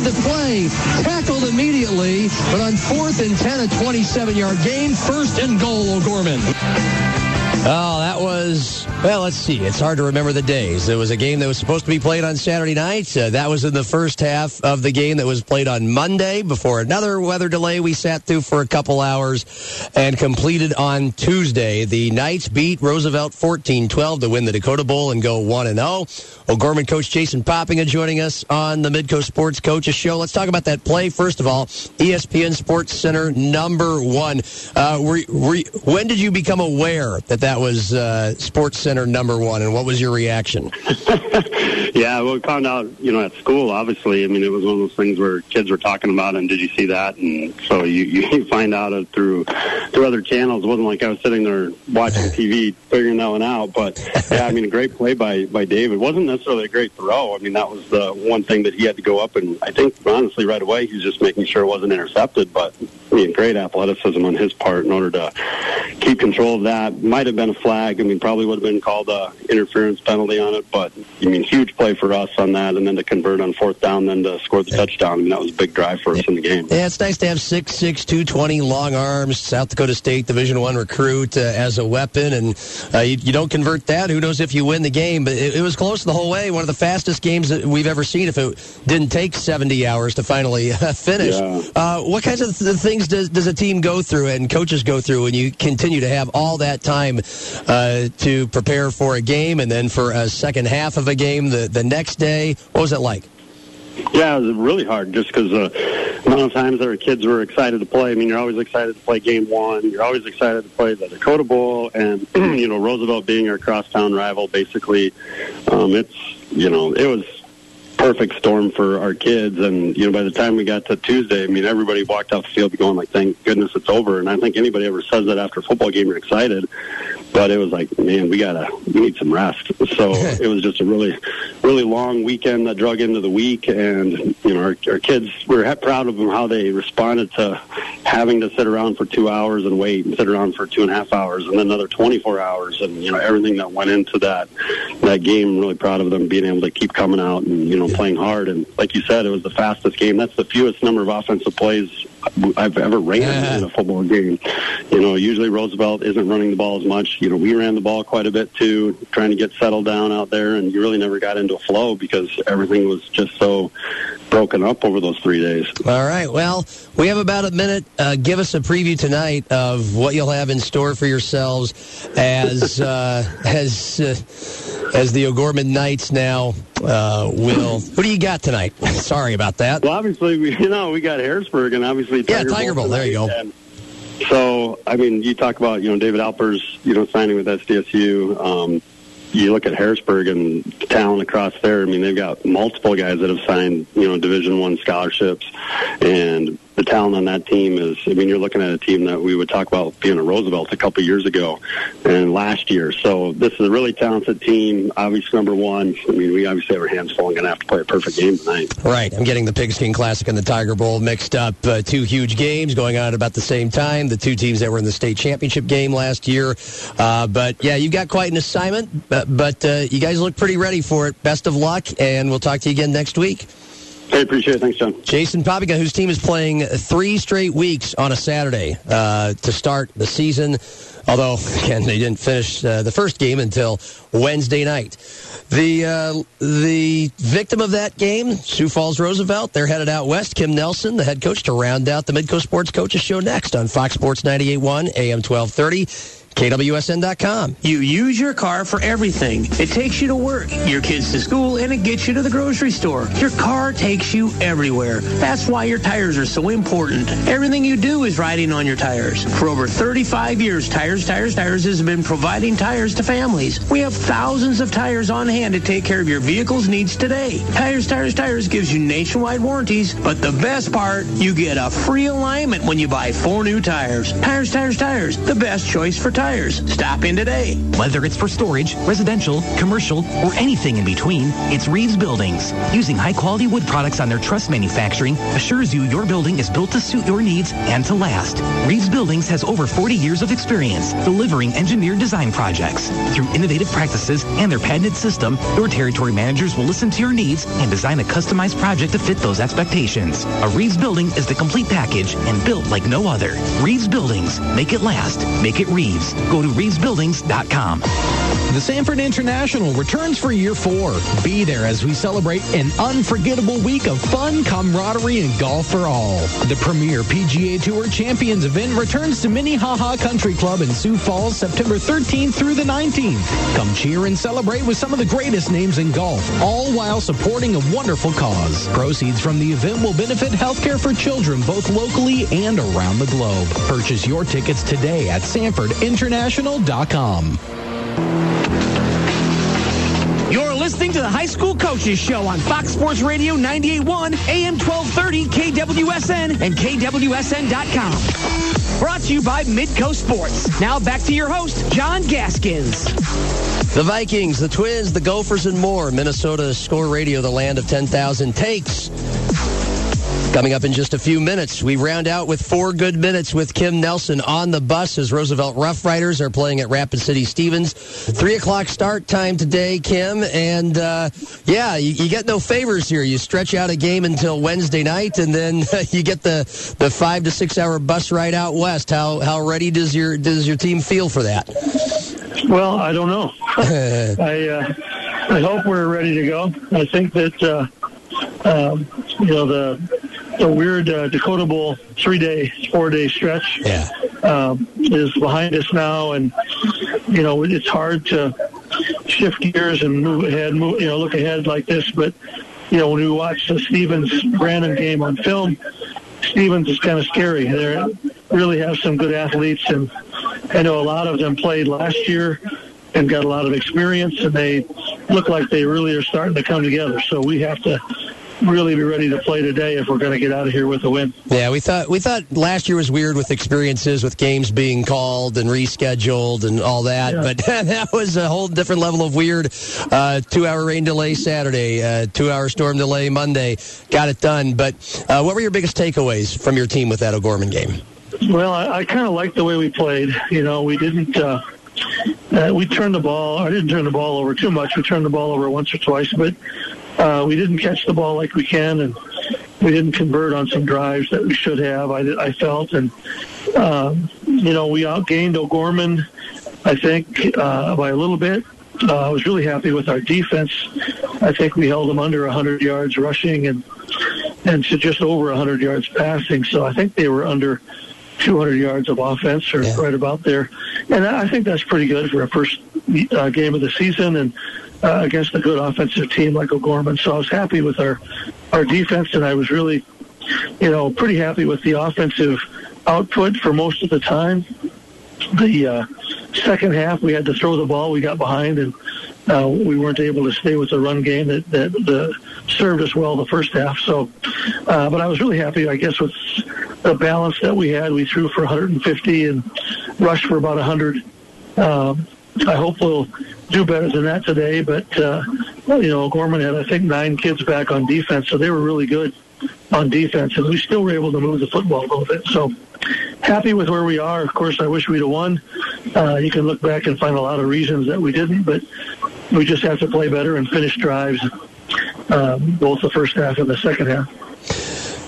the play, tackled immediately, but on fourth and 10, a 27-yard gain, first and goal, O'Gorman. Oh, that was, well, let's see. It's hard to remember the days. It was a game that was supposed to be played on Saturday night. Uh, that was in the first half of the game that was played on Monday before another weather delay we sat through for a couple hours and completed on Tuesday. The Knights beat Roosevelt 14-12 to win the Dakota Bowl and go 1-0. O'Gorman coach Jason Poppinga joining us on the Midco Sports Coaches Show. Let's talk about that play. First of all, ESPN Sports Center number one. Uh, were, were, when did you become aware that that was uh, Sports Center number one, and what was your reaction? yeah, well, we found out, you know, at school, obviously. I mean, it was one of those things where kids were talking about, and did you see that? And so you, you find out it through through other channels. It wasn't like I was sitting there watching TV figuring that one out. But, yeah, I mean, a great play by, by David. wasn't necessarily a great throw. I mean, that was the one thing that he had to go up, and I think, honestly, right away, he was just making sure it wasn't intercepted. But, I mean, great athleticism on his part in order to keep control of that. Might have been a flag. I mean, probably would have been called a interference penalty on it, but I mean, huge play for us on that, and then to convert on fourth down, then to score the touchdown. I mean, that was a big drive for us in the game. Yeah, it's nice to have six six two twenty long arms, South Dakota State Division One recruit uh, as a weapon, and uh, you, you don't convert that. Who knows if you win the game? But it, it was close the whole way. One of the fastest games that we've ever seen. If it didn't take seventy hours to finally uh, finish, Yeah. uh, what kinds of th- things does does a team go through and coaches go through when you continue to have all that time uh, to prepare for a game and then for a second half of a game the the next day? What was it like? Yeah, it was really hard just because uh, the amount of times our kids were excited to play. I mean, you're always excited to play game one. You're always excited to play the Dakota Bowl, and you know Roosevelt being our crosstown rival. Basically, um, it's you know it was perfect storm for our kids. And you know, by the time we got to Tuesday, I mean, everybody walked off the field going like, "Thank goodness it's over." And I think anybody ever says that after a football game, you're excited. But it was like, man, we gotta, we need some rest. So it was just a really, really long weekend that drug into the week, and you know, our, our kids we were proud of them how they responded to having to sit around for two hours and wait, and sit around for two and a half hours, and then another 24 hours, and you know, everything that went into that that game. Really proud of them being able to keep coming out and you know playing hard. And like you said, it was the fastest game. That's the fewest number of offensive plays I've ever ran in a football game. You know, usually Roosevelt isn't running the ball as much. You know, we ran the ball quite a bit too, trying to get settled down out there, and you really never got into a flow because everything was just so broken up over those three days. All right. Well, we have about a minute. Uh, give us a preview tonight of what you'll have in store for yourselves as uh, as uh, as the O'Gorman Knights now uh, will. Who do you got tonight? Sorry about that. Well, obviously, we, you know, we got Harrisburg, and obviously Yeah, Tiger Tiger Bowl. There you go. So, I mean, you talk about you know David Alper's you know signing with SDSU. Um, you look at Harrisburg and the talent across there. I mean, they've got multiple guys that have signed you know Division One scholarships, and the talent on that team is. I mean, you're looking at a team that we would talk about being a Roosevelt a couple years ago and last year. So this is a really talented team. Obviously, number one. I mean, we obviously have our hands full and going to have to play a perfect game tonight. Right. I'm getting the Pigskin Classic and the Tiger Bowl mixed up. Uh, two huge games going on at about the same time. The two teams that were in the state championship game last year. Uh, but yeah, you've got quite an assignment. But, but uh, you guys look pretty ready for it. Best of luck, and we'll talk to you again next week. Hey, appreciate it. Thanks, John. Jason Poppinga, whose team is playing three straight weeks on a Saturday uh, to start the season. Although, again, they didn't finish uh, the first game until Wednesday night. The uh, the victim of that game, Sioux Falls Roosevelt, they're headed out west. Kim Nelson, the head coach, to round out the Midco Sports Coaches Show next on Fox Sports 98.1 AM 1230. KWSN.com. You use your car for everything. It takes you to work, your kids to school, and it gets you to the grocery store. Your car takes you everywhere. That's why your tires are so important. Everything you do is riding on your tires. For over 35 years, Tires, Tires, Tires has been providing tires to families. We have thousands of tires on hand to take care of your vehicle's needs today. Tires, Tires, Tires gives you nationwide warranties, but the best part, you get a free alignment when you buy four new tires. Tires, Tires, Tires, the best choice for tires. Stop in today. Whether it's for storage, residential, commercial, or anything in between, it's Reeves Buildings. Using high-quality wood products on their truss manufacturing assures you your building is built to suit your needs and to last. Reeves Buildings has over 40 years of experience delivering engineered design projects. Through innovative practices and their patented system, your territory managers will listen to your needs and design a customized project to fit those expectations. A Reeves Building is the complete package and built like no other. Reeves Buildings. Make it last. Make it Reeves. Go to reevesbuildings.com. The Sanford International returns for year four. Be there as we celebrate an unforgettable week of fun, camaraderie, and golf for all. The premier PGA Tour Champions event returns to Minnehaha Country Club in Sioux Falls September 13th through the 19th. Come cheer and celebrate with some of the greatest names in golf, all while supporting a wonderful cause. Proceeds from the event will benefit healthcare for children both locally and around the globe. Purchase your tickets today at sanfordinternational.com. You're listening to the High School Coaches Show on Fox Sports Radio 98.1, AM 1230, KWSN, and KWSN.com. Brought to you by Midco Sports. Now back to your host, John Gaskins. The Vikings, the Twins, the Gophers, and more. Minnesota Score Radio, the land of 10,000 takes. Coming up in just a few minutes, we round out with four good minutes with Kim Nelson on the bus as Roosevelt Rough Riders are playing at Rapid City Stevens. Three o'clock start time today, Kim. And uh, yeah, you, you, get no favors here. You stretch out a game until Wednesday night, and then you get the, the five to six hour bus ride out west. How how ready does your does your team feel for that? Well, I don't know. I uh, I hope we're ready to go. I think that uh, um, you know the the weird uh, Dakota Bowl three day, four day stretch yeah. um, is behind us now, and you know it's hard to shift gears and move ahead, move, you know, look ahead like this. But you know when we watch the Stevens Brandon game on film, Stevens is kind of scary. They really have some good athletes, and I know a lot of them played last year and got a lot of experience, and they look like they really are starting to come together. So we have to really be ready to play today if we're going to get out of here with a win. Yeah, we thought we thought last year was weird with experiences with games being called and rescheduled and all that, yeah. but that was a whole different level of weird. Uh, two-hour rain delay Saturday, uh, two-hour storm delay Monday, got it done. But uh, what were your biggest takeaways from your team with that O'Gorman game? Well, I, I kind of liked the way we played. You know, we didn't. Uh, uh, we turned the ball. I didn't turn the ball over too much. We turned the ball over once or twice, but uh, we didn't catch the ball like we can, and we didn't convert on some drives that we should have. I, I felt, and um, you know, we outgained O'Gorman, I think, uh, by a little bit. Uh, I was really happy with our defense. I think we held them under 100 yards rushing and and to just over 100 yards passing. So I think they were under 200 yards of offense or yeah. right about there. And I think that's pretty good for a first uh, game of the season. And uh, against a good offensive team like O'Gorman. So I was happy with our our defense, and I was really, you know, pretty happy with the offensive output for most of the time. The uh, second half, we had to throw the ball. We got behind, and uh, we weren't able to stay with the run game that that uh, served us well the first half. So, uh, but I was really happy, I guess, with the balance that we had. We threw for 150 and rushed for about 100. Um, I hope we'll do better than that today. But uh, you know, Gorman had I think nine kids back on defense, so they were really good on defense, and we still were able to move the football a little bit. So happy with where we are. Of course, I wish we'd have won. Uh, you can look back and find a lot of reasons that we didn't, but we just have to play better and finish drives uh, both the first half and the second half.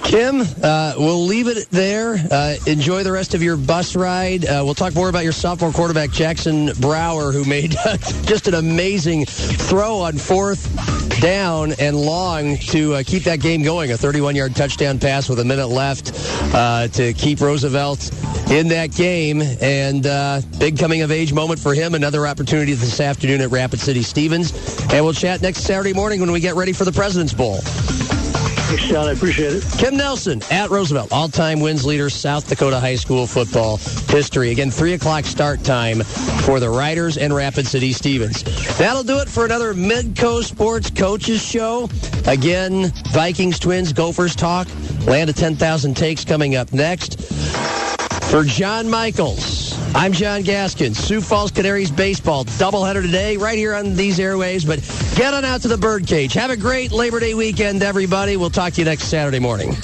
Kim, uh, we'll leave it there. Uh, enjoy the rest of your bus ride. Uh, we'll talk more about your sophomore quarterback, Jackson Brower, who made just an amazing throw on fourth down and long to uh, keep that game going. A 31 yard touchdown pass with a minute left uh, to keep Roosevelt in that game. And uh, big coming of age moment for him. Another opportunity this afternoon at Rapid City Stevens. And we'll chat next Saturday morning when we get ready for the President's Bowl. Thanks, John. I appreciate it. Kim Nelson at Roosevelt, all-time wins leader, South Dakota high school football history. Again, 3 o'clock start time for the Riders and Rapid City Stevens. That'll do it for another Midco Sports Coaches Show. Again, Vikings, Twins, Gophers talk. Land of 10,000 takes coming up next. For John Michaels, I'm John Gaskin. Sioux Falls Canaries baseball doubleheader today, right here on these airways. But get on out to the birdcage. Have a great Labor Day weekend, everybody. We'll talk to you next Saturday morning.